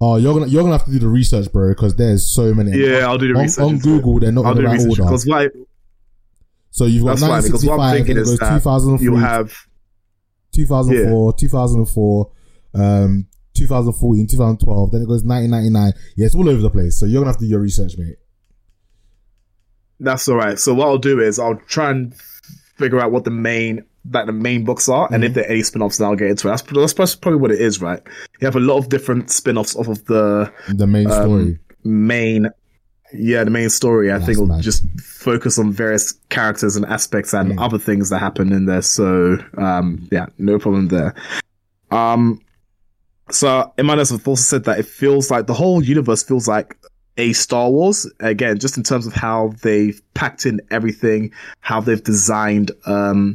Oh, you're gonna you're gonna have to do the research, bro, because there's so many. yeah, I'll do the on, research. on. Google, they're not I'll in the right research order. because why So you've got that's fine. Because what 1965, I'm then thinking it goes that 2003, you have 2004, 2004, um, 2014, 2012, then it goes 1999. Yeah, it's all over the place. So you're gonna have to do your research, mate. That's all right. So what I'll do is I'll try and figure out what the main like the main books are, and if there are any spin-offs, then I'll get into it. That's, that's probably what it is, right? You have a lot of different spin-offs off of the The main Um, story. main, yeah, the main story. I That's think will just focus on various characters and aspects and other things that happen in there. So, um, yeah, no problem there. Um, so in my notes, I've also said that it feels like the whole universe feels like a Star Wars again, just in terms of how they've packed in everything, how they've designed um,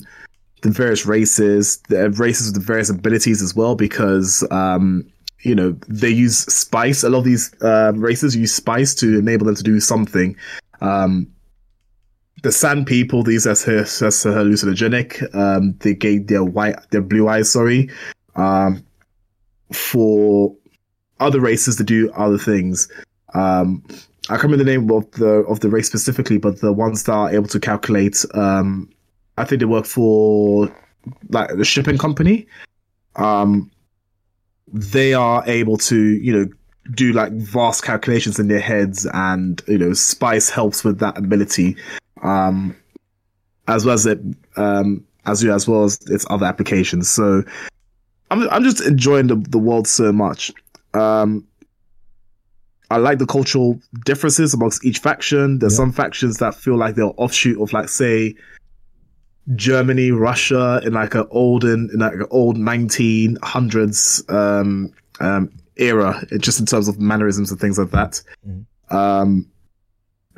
the various races, the races with the various abilities as well, because um, you know they use spice. A lot of these um, races use spice to enable them to do something. Um, the Sand people, these as, as hallucinogenic. Um, they gave their white, their blue eyes. Sorry, um, for other races to do other things. Um, I can't remember the name of the of the race specifically, but the ones that are able to calculate. Um, I think they work for like the shipping company. Um, they are able to, you know, do like vast calculations in their heads, and you know, Spice helps with that ability, um, as well as it, um, as as well as its other applications. So, I'm I'm just enjoying the the world so much. Um, I like the cultural differences amongst each faction. There's Yeah. some factions that feel like they're offshoot of like say Germany, Russia in like an olden in like an old 1900s um, um, era, just in terms of mannerisms and things like that. Mhm. Um,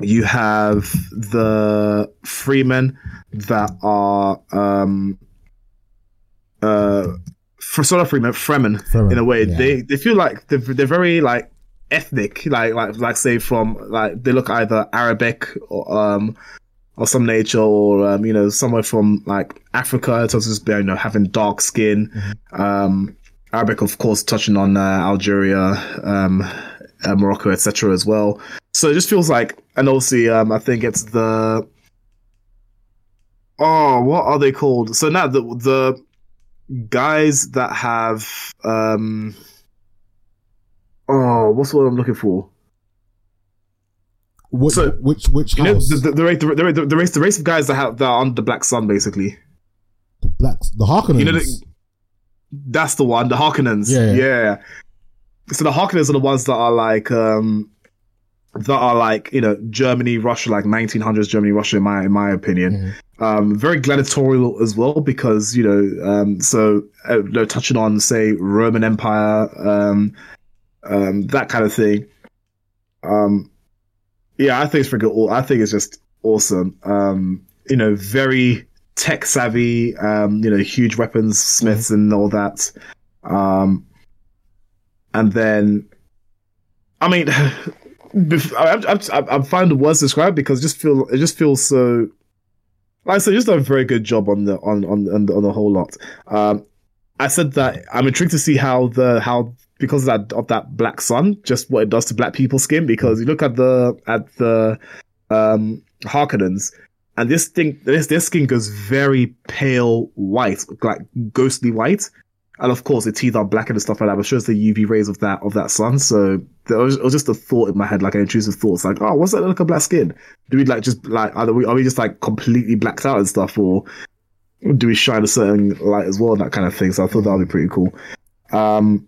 you have the Fremen that are um uh for sort of freemen fremen Fremen, in a way yeah. they they feel like they're, they're very like ethnic like like like say from like they look either arabic or um or some nature or um, you know somewhere from like africa of just, you know having dark skin. Um arabic of course touching on uh, algeria um uh, morocco etc as well. So it just feels like and also um i think it's the oh what are they called? So now the the guys that have um oh what's what i'm looking for Which So, which which you know the, the, the, race, the, the, the race the race of guys that have that are on the black sun basically. The blacks, the Harkonnens. you know the, that's the one the harkonnens. Yeah. yeah. So the harkonnens are the ones that are like um that are like you know germany russia like 1900s germany russia in my in my opinion. Um very gladiatorial as well because you know um so uh, touching on say roman empire um um that kind of thing. Um yeah i think it's freaking aw- i think it's just awesome. Um you know very tech savvy um you know huge weapons smiths and all that. Um and then i mean bef- I, I, I, I'm finding the words to describe because it just feel it just feels so like I said, just done a very good job on the on on on the, on the whole lot. Um, I said that I'm intrigued to see how the how because of that of that black sun, just what it does to black people's skin. Because you look at the at the um Harkonnens, and this thing this their skin goes very pale white, like ghostly white. And of course, the teeth are blackened and stuff like that. But shows the UV rays of that of that sun. So there was, it was just a thought in my head, like an intrusive thought. It's like, oh, what's that look of black skin? Do we like just like are we are we just like completely blacked out and stuff, or do we shine a certain light as well, that kind of thing? So I thought that would be pretty cool. Um,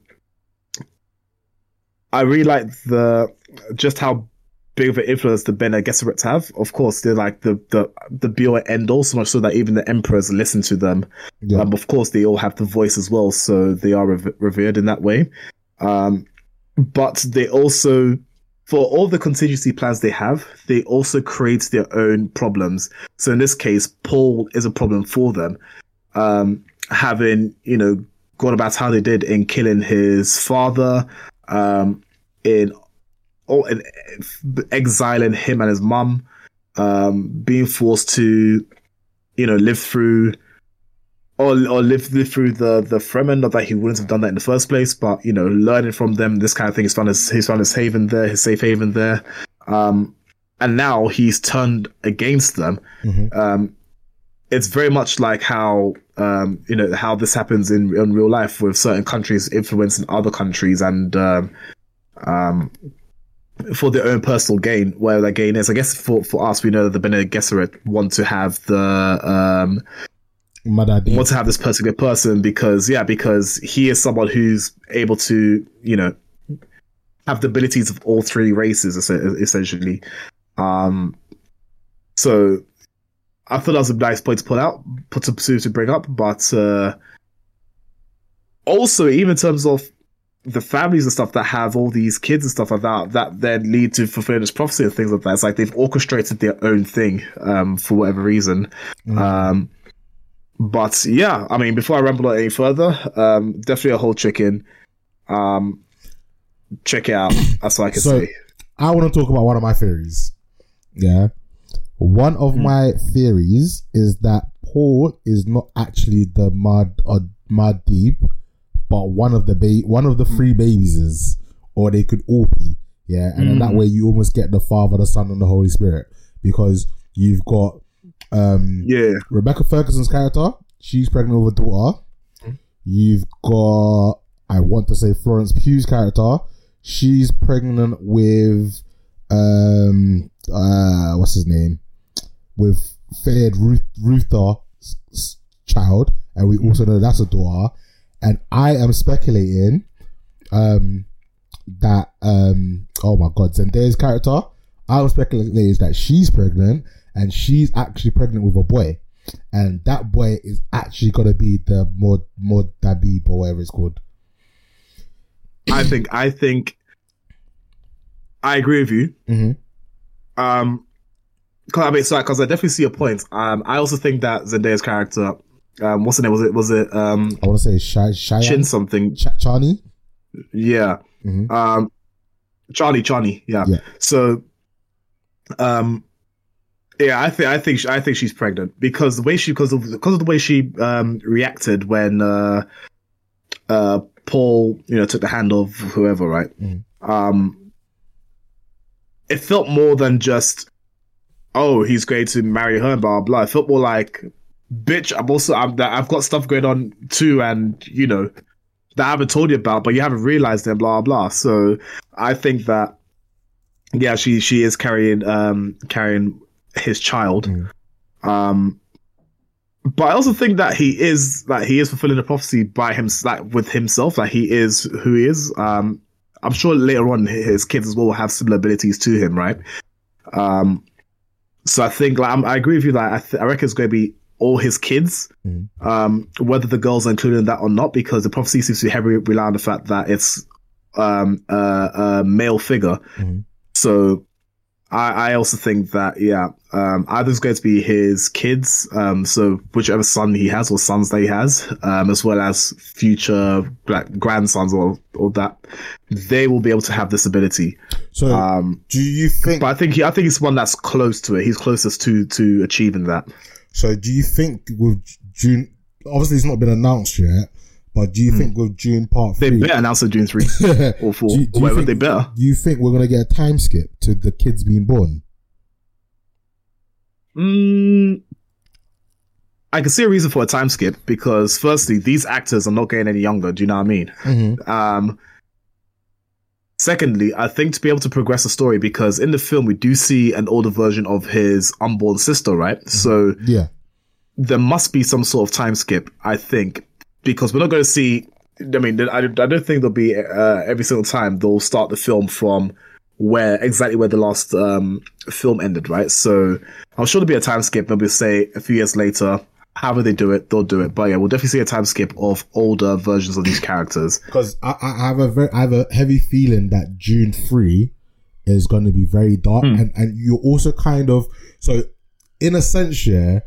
I really like the just how big of an influence the Bene Gesserits have. Of course, they're like the the the be all end all, so much so that even the emperors listen to them. Yeah. Um, of course, they all have the voice as well, so they are rev- revered in that way. Um, but they also, for all the contingency plans they have, they also create their own problems. So in this case, Paul is a problem for them. Um, having, you know, gone about how they did in killing his father, um, in, or in exiling him and his mum, um, being forced to, you know, live through or or live, live through the the Fremen. Not that he wouldn't have done that in the first place, but you know, learning from them, this kind of thing. He's found his he's found his haven there, his safe haven there, um, and now he's turned against them. Mhm. Um, it's very much like how um, you know how this happens in in real life with certain countries influencing other countries and um, um, for their own personal gain, where that gain is. I guess for, for us, we know that the Bene Gesserit want to have the um, want to have this particular person because yeah because he is someone who's able to you know have the abilities of all three races essentially um so i thought that was a nice point to put out put to, to, to bring up but uh also even in terms of the families and stuff that have all these kids and stuff like that that then lead to fulfilling this prophecy and things like that it's like they've orchestrated their own thing um for whatever reason Mm. um but yeah, I mean, before I ramble on any further, um, definitely a whole chicken. Um, check it out. That's all I can So- say. I want to talk about one of my theories. Yeah. One of Hmm. my theories is that Paul is not actually the Mad or Mad Deep, but one of the ba- one of the three babies is, or they could all be. Yeah, and then that Hmm. way you almost get the Father, the Son, and the Holy Spirit because you've got um Yeah, Rebecca Ferguson's character, she's pregnant with a daughter. You've got, I want to say Florence Pugh's character, she's pregnant with, um, uh, what's his name? With Fayed Ruth, Ruther's child, and we also know that's a daughter. And I am speculating, um, that, um, oh my god, Zendaya's character, I'm speculating is that she's pregnant and she's actually pregnant with a boy, and that boy is actually gonna be the Mod Mod Dabib or whatever it's called. I think I think I agree with you. Mm-hmm. Um, I mean, sorry, because I definitely see your point. Um, I also think that Zendaya's character, um, what's the name? Was it was it um I want to say Shy Shy Chin something? Ch- Chani. Yeah. Mhm. Um, Charlie, Charlie. Yeah. Yeah. So, um, yeah, I think I think she, I think she's pregnant because the way she because of because of the way she um reacted when uh uh Paul you know took the hand of whoever right Mhm. um it felt more than just oh he's going to marry her blah blah it felt more like bitch I'm also I'm I've got stuff going on too and you know that I haven't told you about, but you haven't realized it, blah blah. So I think that yeah, she she is carrying um carrying his child. Mm. Um but I also think that he is that he is fulfilling the prophecy by him like with himself, like he is who he is. Um I'm sure later on his kids as well will have similar abilities to him, right? Um so I think like I'm, I agree with you. Like I, th- I reckon it's going to be all his kids, Mhm. um, whether the girls are included in that or not, because the prophecy seems to be heavily rely on the fact that it's um, uh, a male figure. Mhm. So I, I also think that yeah, um, either it's going to be his kids, um, so whichever son he has or sons that he has, um, as well as future like grandsons or or that, they will be able to have this ability. So, Um, do you think? but I think he, I think he's one that's close to it. He's closest to to achieving that. So, do you think with June? Obviously, it's not been announced yet. But do you think with June Part Hmm. They Three, better announce it June three or four Do you- or do you whatever. think- They better. do you think we're gonna get a time skip to the kids being born? Mm, I can see a reason for a time skip because, firstly, these actors are not getting any younger. Do you know what I mean? Mm-hmm. Um, secondly, I think to be able to progress the story, because in the film we do see an older version of his unborn sister, right? So Yeah. there must be some sort of time skip, I think, because we're not going to see. I mean, I, I don't think there'll be uh, every single time they'll start the film from where exactly where the last um, film ended, right? So I'm sure there'll be a time skip. Maybe say a few years later, however they do it, they'll do it. But yeah, we'll definitely see a time skip of older versions of these characters. Because I, I have a very, I have a heavy feeling that June three is going to be very dark, Hmm. and and you're also kind of so, in a sense, yeah,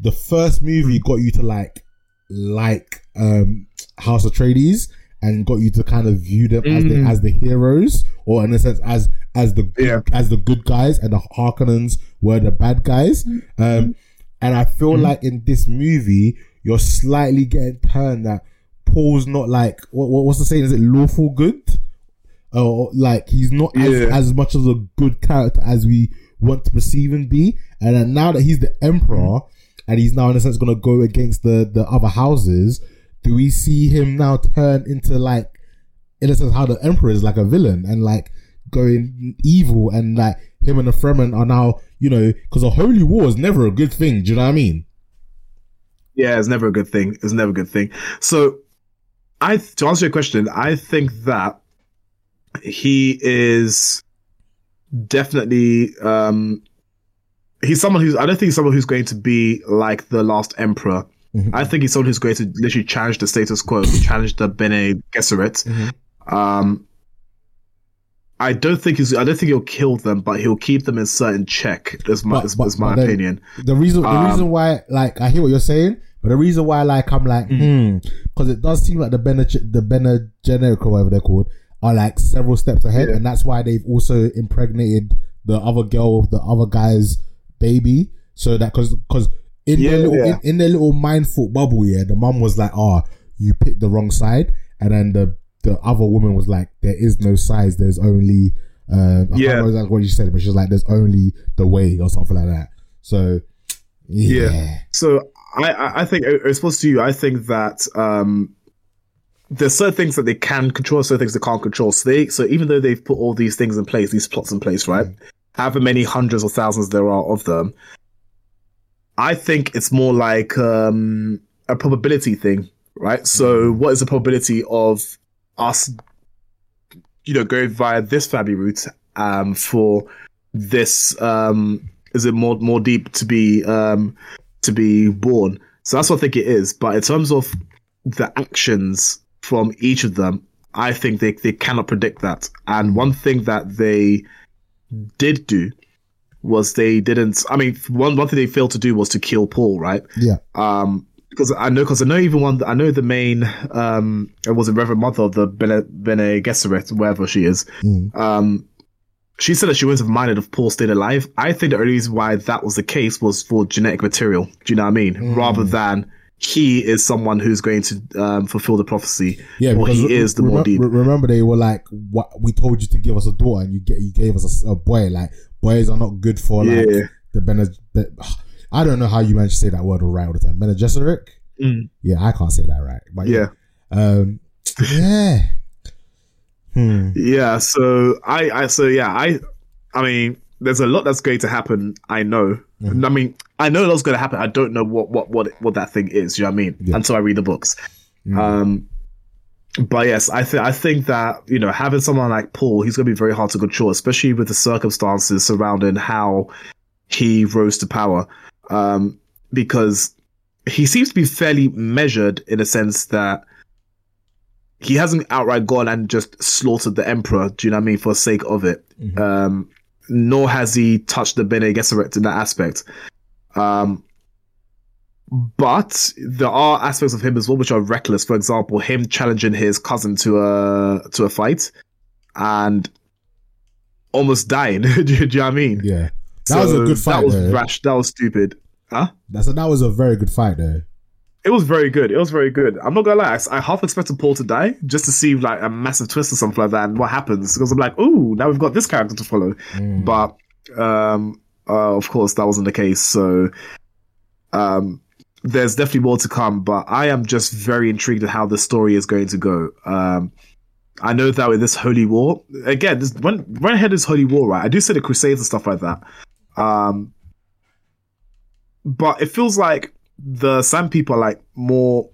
the first movie got you to like like um House Atreides and got you to kind of view them as the Mm. as the heroes, or in a sense as as the good, Yeah. as the good guys, and the Harkonnens were the bad guys. Um, and I feel Mm-hmm. like in this movie, you're slightly getting turned that Paul's not like what, what what's the saying? Is it lawful good? Or like he's not as, Yeah. as much of a good character as we want to perceive him be. And then now that he's the emperor and he's now in a sense going to go against the the other houses, do we see him now turn into like in a sense how the emperor is like a villain and like going evil and like him and the Fremen are now you know because a holy war is never a good thing. Do you know what I mean? Yeah, it's never a good thing. It's never a good thing. So, I to answer your question, I think that he is definitely um he's someone who's I don't think he's someone who's going to be like the last emperor. Mhm. I think he's someone who's going to literally challenge the status quo, challenge the Bene Gesserit. Mhm. Um, I don't think he's. I don't think he'll kill them, but he'll keep them in certain check. That's my But- is, but- is my opinion. The reason, the Um, reason why, like, I hear what you're saying, but the reason why, like, I'm like, hmm, because it does seem like the Bene, the Bene Generic or whatever they're called, are like several steps ahead, Yeah. and that's why they've also impregnated the other girl the other guy's baby, so that because because in Yeah, their little yeah. in, in their little mindful bubble, yeah, the mum was like, oh, you picked the wrong side, and then the the other woman was like, there is no sides, there's only. Um, I Yeah. can't remember what she said, but she was like, "There's only the way" or something like that. So, yeah, Yeah. So I, I think in response to you, I think that um, there's certain things that they can control, certain things they can't control. So they so even though they've put all these things in place, these plots in place, right? However many hundreds or thousands there are of them, I think it's more like um, a probability thing, right? So what is the probability of us, you know, going via this family route um, for this um, is it more more deep to be um to be born? So that's what i think it is. But in terms of the actions from each of them i think they, they cannot predict that. And one thing that they did do was they didn't. I mean, one one thing they failed to do was to kill Paul, right? Yeah. Um, because I know, because I know even one, I know the main, um, it was a Reverend Mother of the Bene, Bene Gesserit, wherever she is. Mm. Um, she said that she wouldn't have minded if Paul stayed alive. I think the only reason why that was the case was for genetic material. Do you know what I mean? Mm. Rather than he is someone who's going to um, fulfill the prophecy. Yeah, or because he re- is the remem- more deep. Remember, they were like, "What we told you to give us a daughter, and you get you gave us a, a boy. Like boys are not good for like Yeah. the Bene. Be- I don't know how you managed to say that word right all the time. Bene Gesserit? Mm. Yeah, I can't say that right. But Yeah. um, yeah. Hmm. Yeah, so I, I, so yeah, I, I mean, there's a lot that's going to happen. I know. Mhm. I mean, I know that's going to happen. I don't know what, what, what, what that thing is. You know what I mean? Yeah. Until I read the books. Mm. Um, but yes, I think I think that you know having someone like Paul, he's going to be very hard to control, especially with the circumstances surrounding how he rose to power, um, because he seems to be fairly measured in a sense that he hasn't outright gone and just slaughtered the emperor. Do you know what I mean? For the sake of it, Mhm. um, nor has he touched the Bene Gesserit in that aspect. Um, but there are aspects of him as well which are reckless. For example, him challenging his cousin to a to a fight and almost dying. do, you- do you know what I mean? Yeah, that was a good fight. That was though. rash. That was stupid. Huh? That's a, that was a very good fight though. It was very good. It was very good. I'm not gonna lie. I, I half expected Paul to die just to see like a massive twist or something like that, and what happens because I'm like, ooh, now we've got this character to follow. Mm. But um, uh, of course, that wasn't the case. So um, there's definitely more to come. But I am just very intrigued at how the story is going to go. Um, I know that with this holy war, again, this, when when ahead is holy war, right? I do say the Crusades and stuff like that. Um, but it feels like the Sand people are like more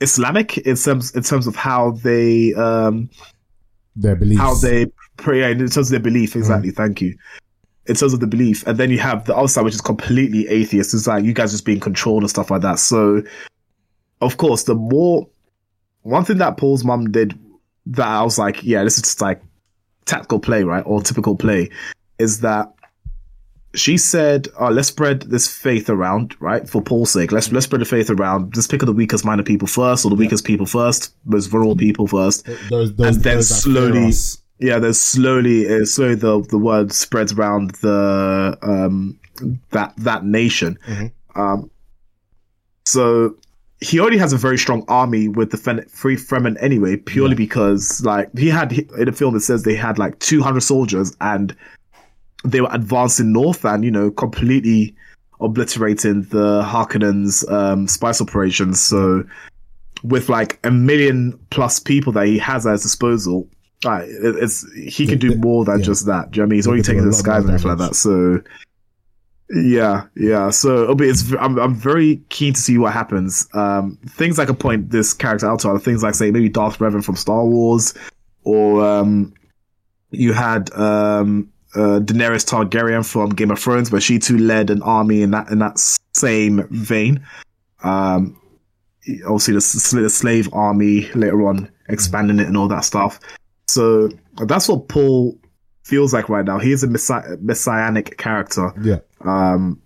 Islamic in terms in terms of how they um Their beliefs. how they pray in terms of their belief. Exactly. Thank you. In terms of the belief, and then you have the other side, which is completely atheist. It's like you guys just being controlled and stuff like that. So, of course, the more one thing that Paul's mum did that I was like, yeah, this is just like tactical play, right, or typical play, is that she said, oh, let's spread this faith around, right, for Paul's sake. Let's let's spread the faith around. Just pick up the weakest minded people first, or the weakest people first, most vulnerable people first those, those, and then slowly- yeah, there's slowly, uh, slowly the the word spreads around the um that that nation. Mhm. Um, so he already has a very strong army with the Fen- Free Fremen anyway, purely Yeah. because like he had in the film it says they had like 200 soldiers and they were advancing north and you know completely obliterating the Harkonnens um, spice operations. So with like a million plus people that he has at his disposal, it- it's he can do more than yeah. just that. Do you know what I mean? He's already taken the skies and everything like that. So yeah, yeah. So it'll be, it's I'm I'm very keen to see what happens. Um, things I could point this character out to are things like say maybe Darth Revan from Star Wars, or um, you had um uh, Daenerys Targaryen from Game of Thrones, where she too led an army in that in that same vein. Um, obviously the, the slave army later on expanding it and all that stuff. So that's what Paul feels like right now. He is a messi- messianic character. Yeah. Um,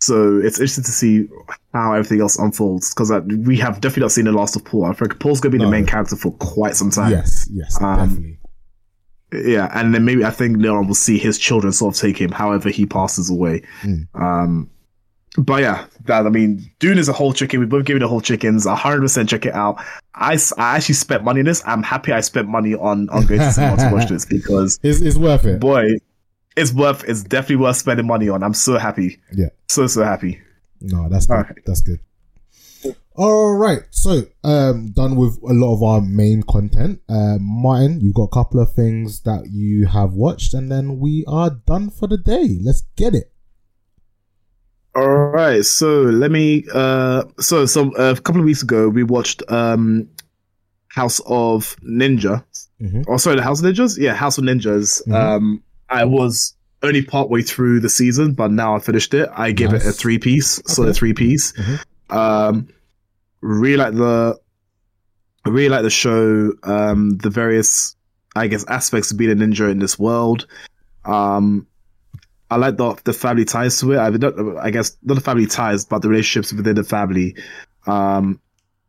so it's interesting to see how everything else unfolds because uh, we have definitely not seen the last of Paul. I think Paul's going to be No. the main character for quite some time. Yes, yes, Um, definitely. Yeah, and then maybe I think later on we'll see his children sort of take him, however he passes away. Mm. Um, but yeah, that I mean, Dune is a whole chicken. We both gave it a whole chickens. hundred percent check it out. I, I actually spent money on this. I'm happy I spent money on on going to cinema to watch this because It's, it's worth it. boy, it's worth. It's definitely worth spending money on. I'm so happy. Yeah. So so happy. No, that's good. Alright. That's good. All right, so um, done with a lot of our main content. Uh, Martin, you've got a couple of things that you have watched, and then we are done for the day. Let's get it. All right, so let me. Uh, so some a couple of weeks ago we watched um, House of Ninja. Mhm. Oh, sorry, the House of Ninjas. Yeah, House of Ninjas. Mhm. Um, I was only partway through the season, but now I finished it. I give it a three piece, so Okay. a three piece. Mhm. Um, really like the, I really like the show. Um, the various, I guess, aspects of being a ninja in this world. Um, I like the the family ties to it. I don't, I guess not the family ties, but the relationships within the family. Um,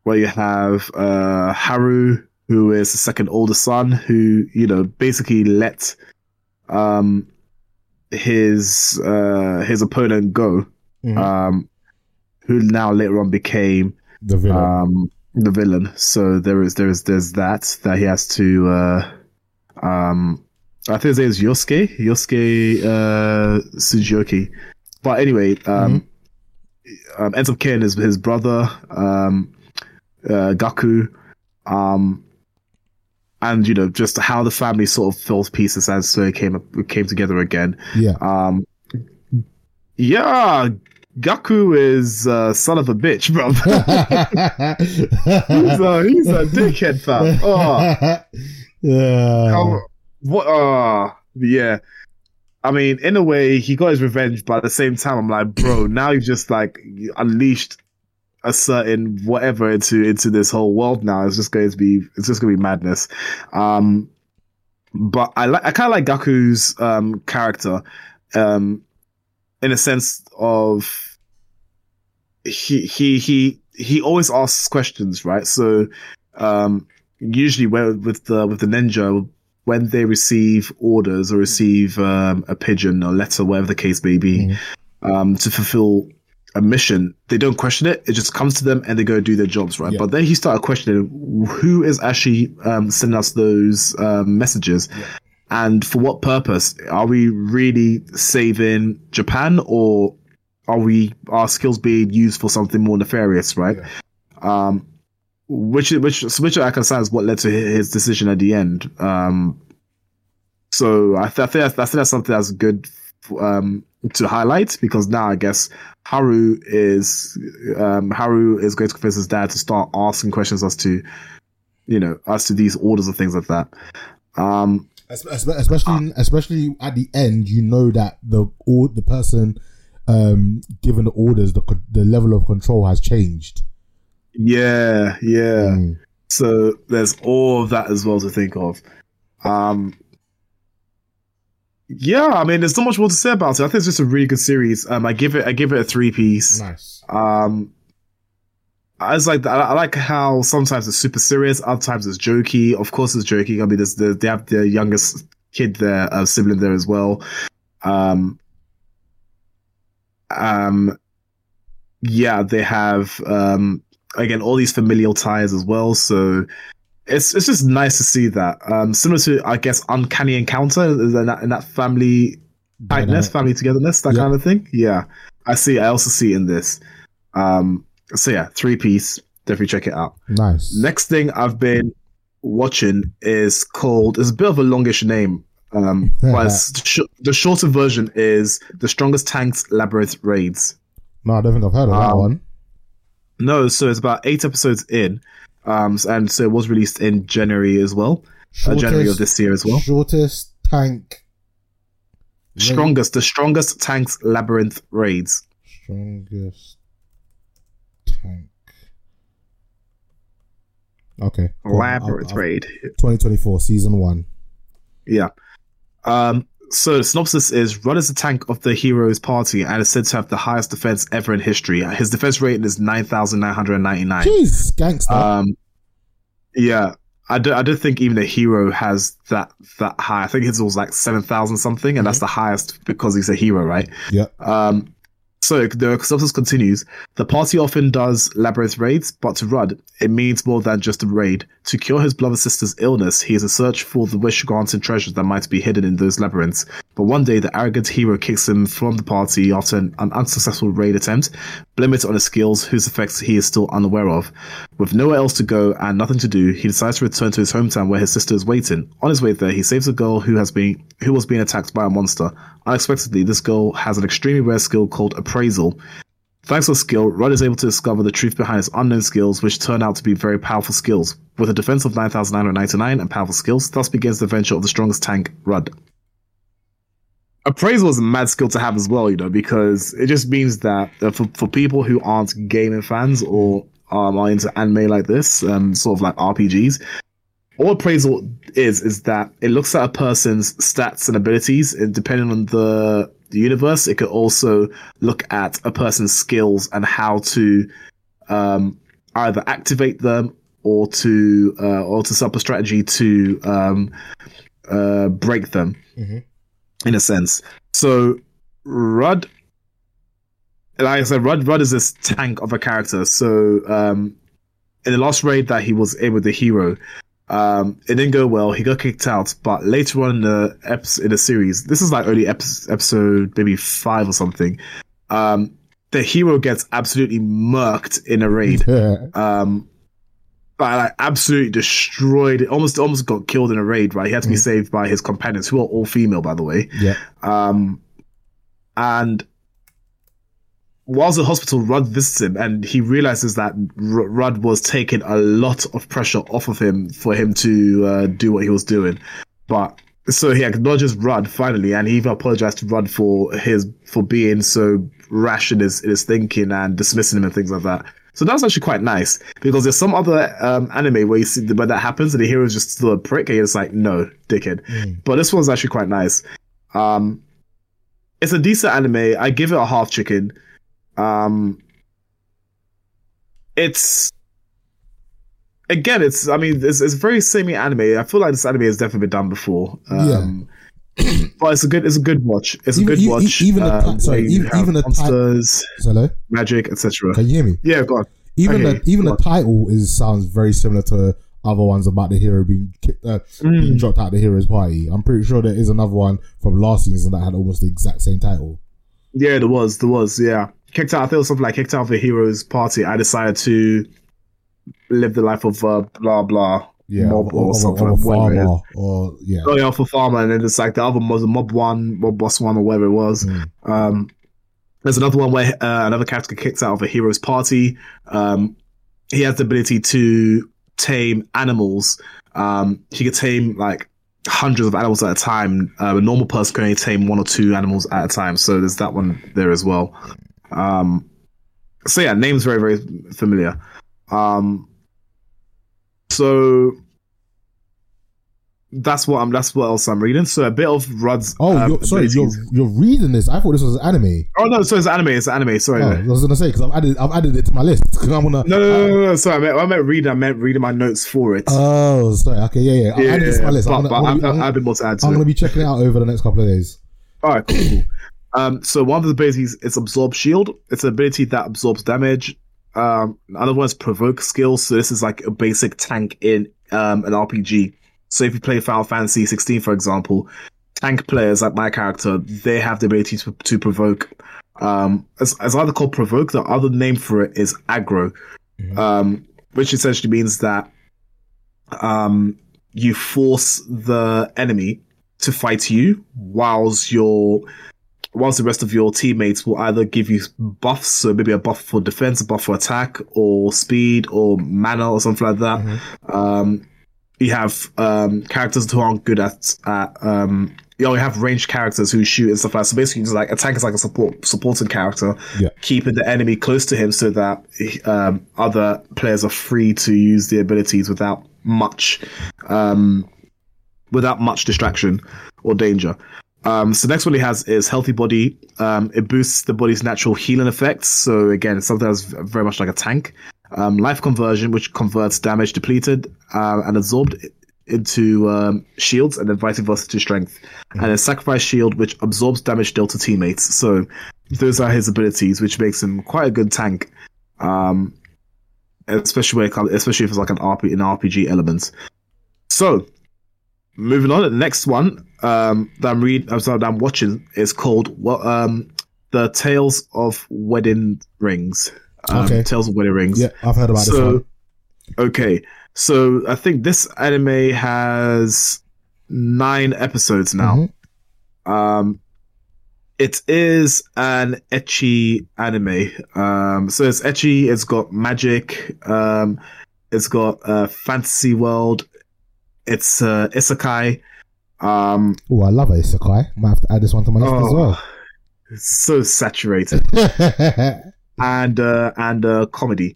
where you have uh Haru, who is the second oldest son, who you know basically let um his uh his opponent go, Mhm. um, who now later on became the villain. um the villain. So there is there is there's that that he has to uh um I think his name is Yosuke Yosuke uh Tsujiyoki. But anyway, um, um ends up killing his his brother um uh Gaku um and you know just how the family sort of fell to pieces as so it came came together again. yeah. Um yeah, Gaku is uh, son of a bitch, bro. he's a he's a dickhead, fam. Oh, yeah. what? Uh, yeah. I mean, in a way, he got his revenge, but at the same time, I'm like, bro, now you've just like unleashed a certain whatever into into this whole world. Now it's just going to be it's just going to be madness. Um, but I like I kind of like Gaku's um character, um, in a sense of he he he he always asks questions, right? So, um, usually where with the with the ninja when they receive orders or receive um, a pigeon or letter, whatever the case may be, Mhm. um, to fulfill a mission, they don't question it. It just comes to them and they go do their jobs, right? Yeah. But then he started questioning who is actually um, sending us those um, messages. And for what purpose? Are we really saving Japan or are we our skills being used for something more nefarious, right? Um, which which which I can say is what led to his decision at the end. Um, so I, th- I think that's, I think that's something that's good um, to highlight because now I guess Haru is um, Haru is going to convince his dad to start asking questions as to you know as to these orders and things like that. Um, especially especially at the end you know that the or the person um given the orders the the level of control has changed yeah, yeah. Mm. So there's all of that as well to think of. Um, yeah, I mean, there's not much more to say about it. I think it's just a really good series. Um, I give it, I give it a three piece. nice Um, I like, I, I like how sometimes it's super serious, other times it's jokey. Of course, it's jokey. I mean, there's the they have the youngest kid there, uh, sibling there as well. Um, um, yeah, they have um again all these familial ties as well. So it's it's just nice to see that. Um, similar to I guess Uncanny Encounter in that in that family tightness, family togetherness, that Yeah. kind of thing. Yeah, I see. I also see in this. Um, so yeah, three piece. Definitely check it out. nice Next thing I've been watching is called. It's a bit of a longish name. Um, but the sh- the shorter version is the strongest tanks labyrinth raids. no i don't think i've heard of that Um, one No, so it's about eight episodes in. Um, and so it was released in January as well, uh, January of this year as well. shortest tank raid- Strongest, the strongest tanks labyrinth raids. strongest tank okay cool. Labyrinth I'll- I'll- raid. 2024 season one Yeah. Um, so the synopsis is Rudd is the tank of the hero's party and is said to have the highest defense ever in history. His defense rating is 9,999. jeez gangster Um, yeah. I don't, I don't think even a hero has that that high. I think his was like 7,000 something, and that's the highest because he's a hero, right? yeah Um, so the synopsis continues. The party often does labyrinth raids, but to Rudd, it means more than just a raid. To cure his beloved sister's illness, he is in search for the wish-granting treasures that might be hidden in those labyrinths. But one day, the arrogant hero kicks him from the party after an, an unsuccessful raid attempt, it on his skills, whose effects he is still unaware of. With nowhere else to go and nothing to do, he decides to return to his hometown where his sister is waiting. On his way there, he saves a girl who has been who was being attacked by a monster. Unexpectedly, this girl has an extremely rare skill called appraisal. Thanks to skill, Rudd is able to discover the truth behind his unknown skills, which turn out to be very powerful skills. With a defense of 9,999 and powerful skills, thus begins the adventure of the strongest tank, Rudd. Appraisal is a mad skill to have as well, you know, because it just means that uh, for, for people who aren't gaming fans or um, are into anime like this, um, sort of like RPGs, all appraisal is is that it looks at a person's stats and abilities, and depending on the the universe. It could also look at a person's skills and how to um, either activate them or to uh, or to set up a strategy to um, uh, break them Mhm. in a sense. So Rudd, like I said, Rudd Rudd is this tank of a character. So um, in the last raid that he was in with the hero, um, it didn't go well. He got kicked out, but later on in the episode, in the series, this is like only episode maybe five or something. Um, the hero gets absolutely murked in a raid. Um, but like absolutely destroyed. Almost, almost got killed in a raid. Right, he had to be saved by his companions, who are all female, by the way. yeah. Um, and whilst the hospital, Rudd visits him, and he realizes that R- Rudd was taking a lot of pressure off of him for him to uh, do what he was doing. But so he acknowledges Rudd finally, and he even apologized to Rudd for his for being so rash in his in his thinking and dismissing him and things like that. So that's actually quite nice because there's some other um, anime where you see where that happens and the hero's just still a prick and it's like no dickhead. But this one's actually quite nice. Um, it's a decent anime. I give it a half chicken. Um, it's again, it's I mean, it's, it's very semi anime. I feel like this anime has definitely been done before. Um, but it's a good, it's a good watch. It's a good e- e- watch. even the um, ti- sorry, even- even the ti- monsters, Hello, magic, etc. can you hear me? Yeah, go on. Even Okay, the even the title is sounds very similar to other ones about the hero being kicked, uh, Mm. being dropped out of the hero's party. I'm pretty sure there is another one from last season that had almost the exact same title. Yeah, there was, there was, yeah. Kicked out, I think it was something like kicked out of a hero's party. I decided to live the life of uh, blah blah Yeah, mob or, of a- something a whatever farmer, or yeah, Oh yeah, for farmer, and then it's like the other was mob one, mob boss one, or whatever it was. Mm. Um, there's another one where uh, another character kicks out of a hero's party. Um, he has the ability to tame animals. Um, he could tame like hundreds of animals at a time. Uh, a normal person can only tame one or two animals at a time. So there's that one there as well. Um, so yeah, name's very very familiar. Um, so that's what I'm. That's what else I'm reading. So a bit of Rudd's. Oh, um, you're, sorry, you're you're reading this. I thought this was anime. Oh no, so it's anime. It's anime. Sorry. Oh, I was gonna say because I've added I've added it to my list. 'Cause I'm gonna. No, no, no, no, no. Sorry, I meant, I meant reading. I meant reading my notes for it. Oh, sorry. Okay, yeah, yeah. Yeah, added this to my list. but, I'm gonna, I'm I've, I'm, been more to add I'm gonna be checking it out over the next couple of days. All right, cool. Um, so one of the abilities is absorb shield. It's an ability that absorbs damage. Um, another one is provoke skill. So this is like a basic tank in um an RPG. So if you play Final Fantasy 16, for example, tank players like my character, they have the ability to, to provoke. Um, as, as either called provoke, the other name for it is aggro, Mhm. um, which essentially means that um, you force the enemy to fight you, whilst your whilst the rest of your teammates will either give you buffs, so maybe a buff for defense, a buff for attack, or speed, or mana, or something like that. Mhm. Um, you have um, characters who aren't good at, at um, you know, you have ranged characters who shoot and stuff like that. So basically, just like a tank is like a support supporting character, Yeah. keeping the enemy close to him so that um, other players are free to use the abilities without much, um, without much distraction or danger. Um, so next one he has is healthy body. Um, it boosts the body's natural healing effects. So again, it's something that's very much like a tank. Um, life conversion, which converts damage depleted uh, and absorbed into um, shields, and then vice versa to strength. And then sacrifice shield, which absorbs damage dealt to teammates. So those are his abilities, which makes him quite a good tank. Um, especially when especially if it's like an RP, an RPG element. So moving on, the next one um, that I'm read, I'm sorry, that I'm watching is called what um, the Tales of Wedding Rings. Um, Okay. Tales of Wedding Rings. Yeah, I've heard about this one. okay. So I think this anime has nine episodes now. Mhm. Um, it is an ecchi anime. Um, so it's ecchi. It's got magic. Um, it's got a fantasy world. It's uh, isekai. Um, Oh, I love it, Isekai. Might have to add this one to my list as oh, well. it's so saturated. and uh, and uh, comedy.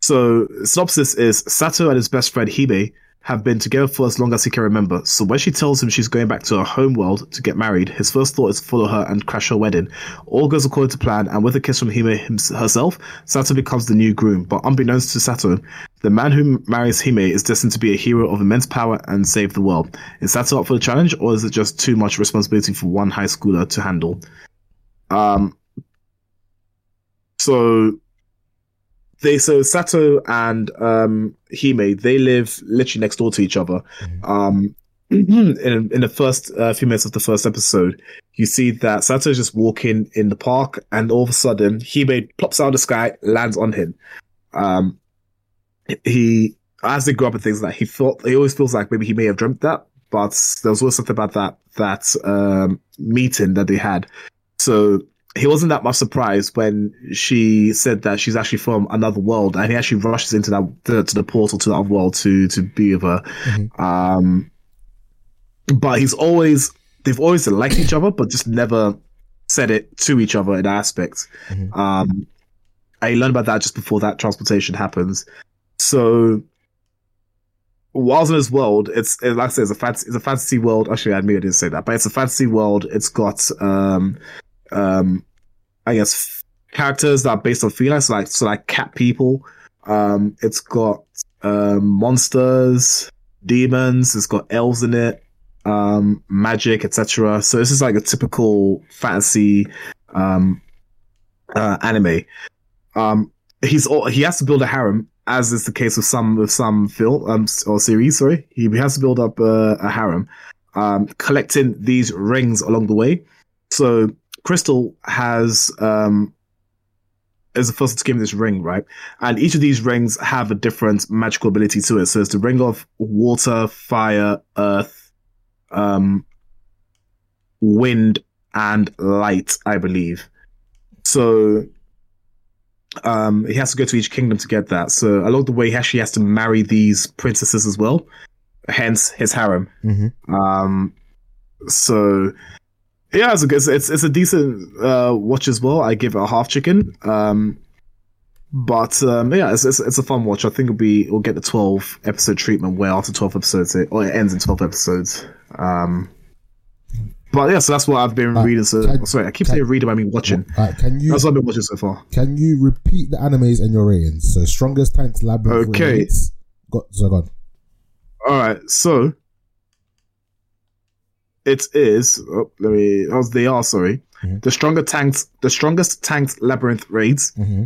So synopsis is Sato and his best friend Hime have been together for as long as he can remember. So when she tells him she's going back to her home world to get married, his first thought is to follow her and crash her wedding. All goes according to plan, and with a kiss from Hime hims- herself, Sato becomes the new groom. But unbeknownst to Sato, the man who marries Hime is destined to be a hero of immense power and save the world. Is Sato up for the challenge, or is it just too much responsibility for one high schooler to handle? Um. So they so Sato and um Hime they live literally next door to each other. Um, in in the first uh, few minutes of the first episode, you see that Sato is just walking in the park, and all of a sudden Hime plops out of the sky, lands on him. Um, he as they grow up and things like that, he thought he always feels like maybe he may have dreamt that, but there was always something about that that um meeting that they had. So he wasn't that much surprised when she said that she's actually from another world, and he actually rushes into that to, to the portal to that world to to be with her. Um, but he's always they've always liked each other, but just never said it to each other in that aspect. Um, I learned about that just before that transportation happens. So whilst in this world, it's it, like I said, it's a fantasy, it's a fantasy world. Actually, I admit I didn't say that, but it's a fantasy world. It's got um, um, I guess characters that are based on felines, so like so like cat people. Um, it's got um, monsters, demons. It's got elves in it, um, magic, etc. So this is like a typical fantasy um, uh, anime. Um, he's all, he has to build a harem, as is the case with some with some film um, or series. Sorry, he has to build up uh, a harem, um, collecting these rings along the way. So Crystal has um, is the first to give this ring, right? And each of these rings have a different magical ability to it. So it's the ring of water, fire, earth, um, wind, and light, I believe. So um, he has to go to each kingdom to get that. So along the way, he actually has to marry these princesses as well. Hence his harem. Mhm. Um, so yeah, it's a, it's, it's, it's a decent uh, watch as well. I give it a half chicken. Um, but um, yeah, it's, it's it's a fun watch. I think it'll be we'll get the twelve episode treatment where after twelve episodes it or it ends in twelve episodes. Um, but yeah, so that's what I've been Uh, reading. So can- sorry, I keep can- saying reading. I mean watching. Alright, can you That's what I've been watching so far. can you repeat the animes and your ratings? So strongest tanks labyrinth Okay. Got so gone. All right, so it is. Oh, let me. Oh, they are sorry. Mhm. The stronger tanks, the strongest tanked labyrinth raids, Mm-hmm.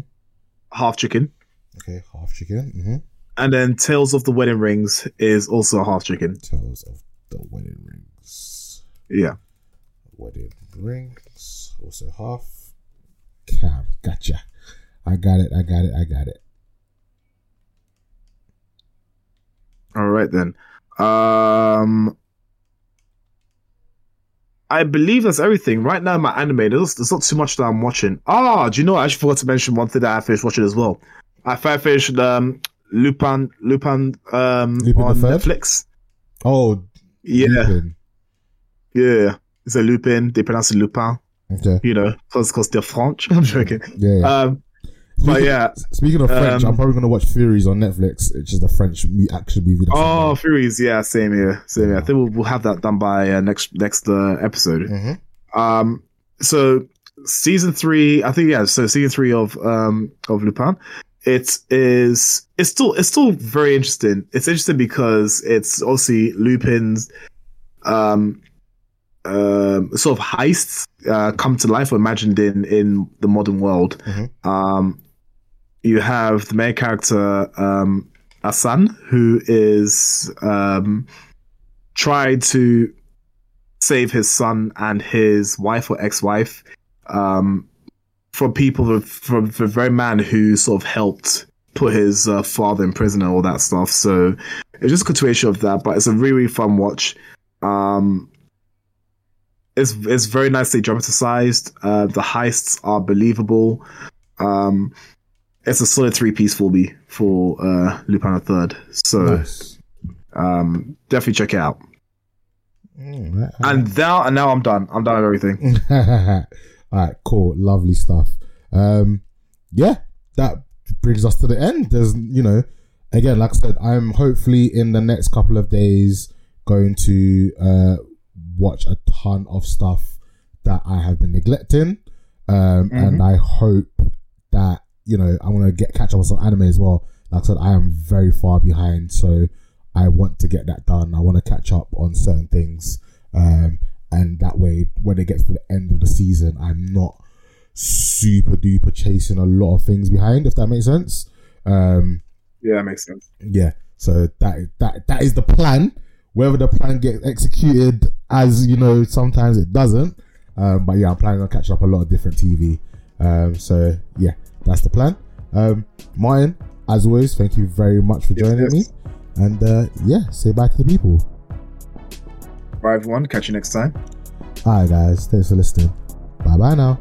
half chicken, Okay, half chicken. Mm-hmm. and then Tales of the Wedding Rings is also a half chicken. Tales of the wedding rings. Yeah. Wedding rings. Also half. Cam. Gotcha. I got it. I got it. I got it. All right then. Um, I believe that's everything. Right now, my anime, there's, there's not too much that I'm watching. Ah, do you know? I actually forgot to mention one thing that I finished watching as well. I fi- finished um, Lupin, Lupin, um, Lupin on Netflix. Oh, Yeah, Lupin. yeah. It's a Lupin. They pronounce it Lupin. Okay. You know, because they're French. I'm joking. Yeah. yeah. Um, but Speaking- yeah. Speaking of French, um, I'm probably gonna watch Furies on Netflix, which is the French action movie. That's Oh, Furies. Yeah, same here. Same here. I think we'll, we'll have that done by uh, next next uh, episode. Mhm. Um, so season three, I think yeah. So season three of um of Lupin, it is it's still it's still very interesting. It's interesting because it's obviously Lupin's um um sort of heists uh, come to life or imagined in in the modern world. Mhm. Um, you have the main character um Assane, who is um tried to save his son and his wife or ex-wife um, from people from the very man who sort of helped put his uh, father in prison and all that stuff. So it's just a continuation of that, but it's a really, really fun watch. Um, it's it's very nicely dramatized. Uh, the heists are believable. Um, it's a solid three piece for me for uh, Lupin Third. So nice. um, definitely check it out. Mm, right. And now, and now I'm done. I'm done with everything. All right, cool, lovely stuff. Um, yeah, that brings us to the end. There's, you know, again, like I said, I'm hopefully in the next couple of days going to uh, watch a ton of stuff that I have been neglecting, um, and I hope that you know I want to get catch up on some anime as well. Like I said, I am very far behind, so I want to get that done. I want to catch up on certain things, um, and that way, when it gets to the end of the season, I'm not super duper chasing a lot of things behind. If that makes sense. Um, Yeah, that makes sense. yeah. So that that that is the plan. Whether the plan gets executed, as you know, sometimes it doesn't. Um, but yeah, I'm planning on catching up a lot of different TV. Um, so yeah, that's the plan. Um, Martin, as always, thank you very much for Yes, joining yes. me. And uh, yeah, say bye to the people. Bye, everyone. Catch you next time. Alright, guys, thanks for listening. Bye bye now.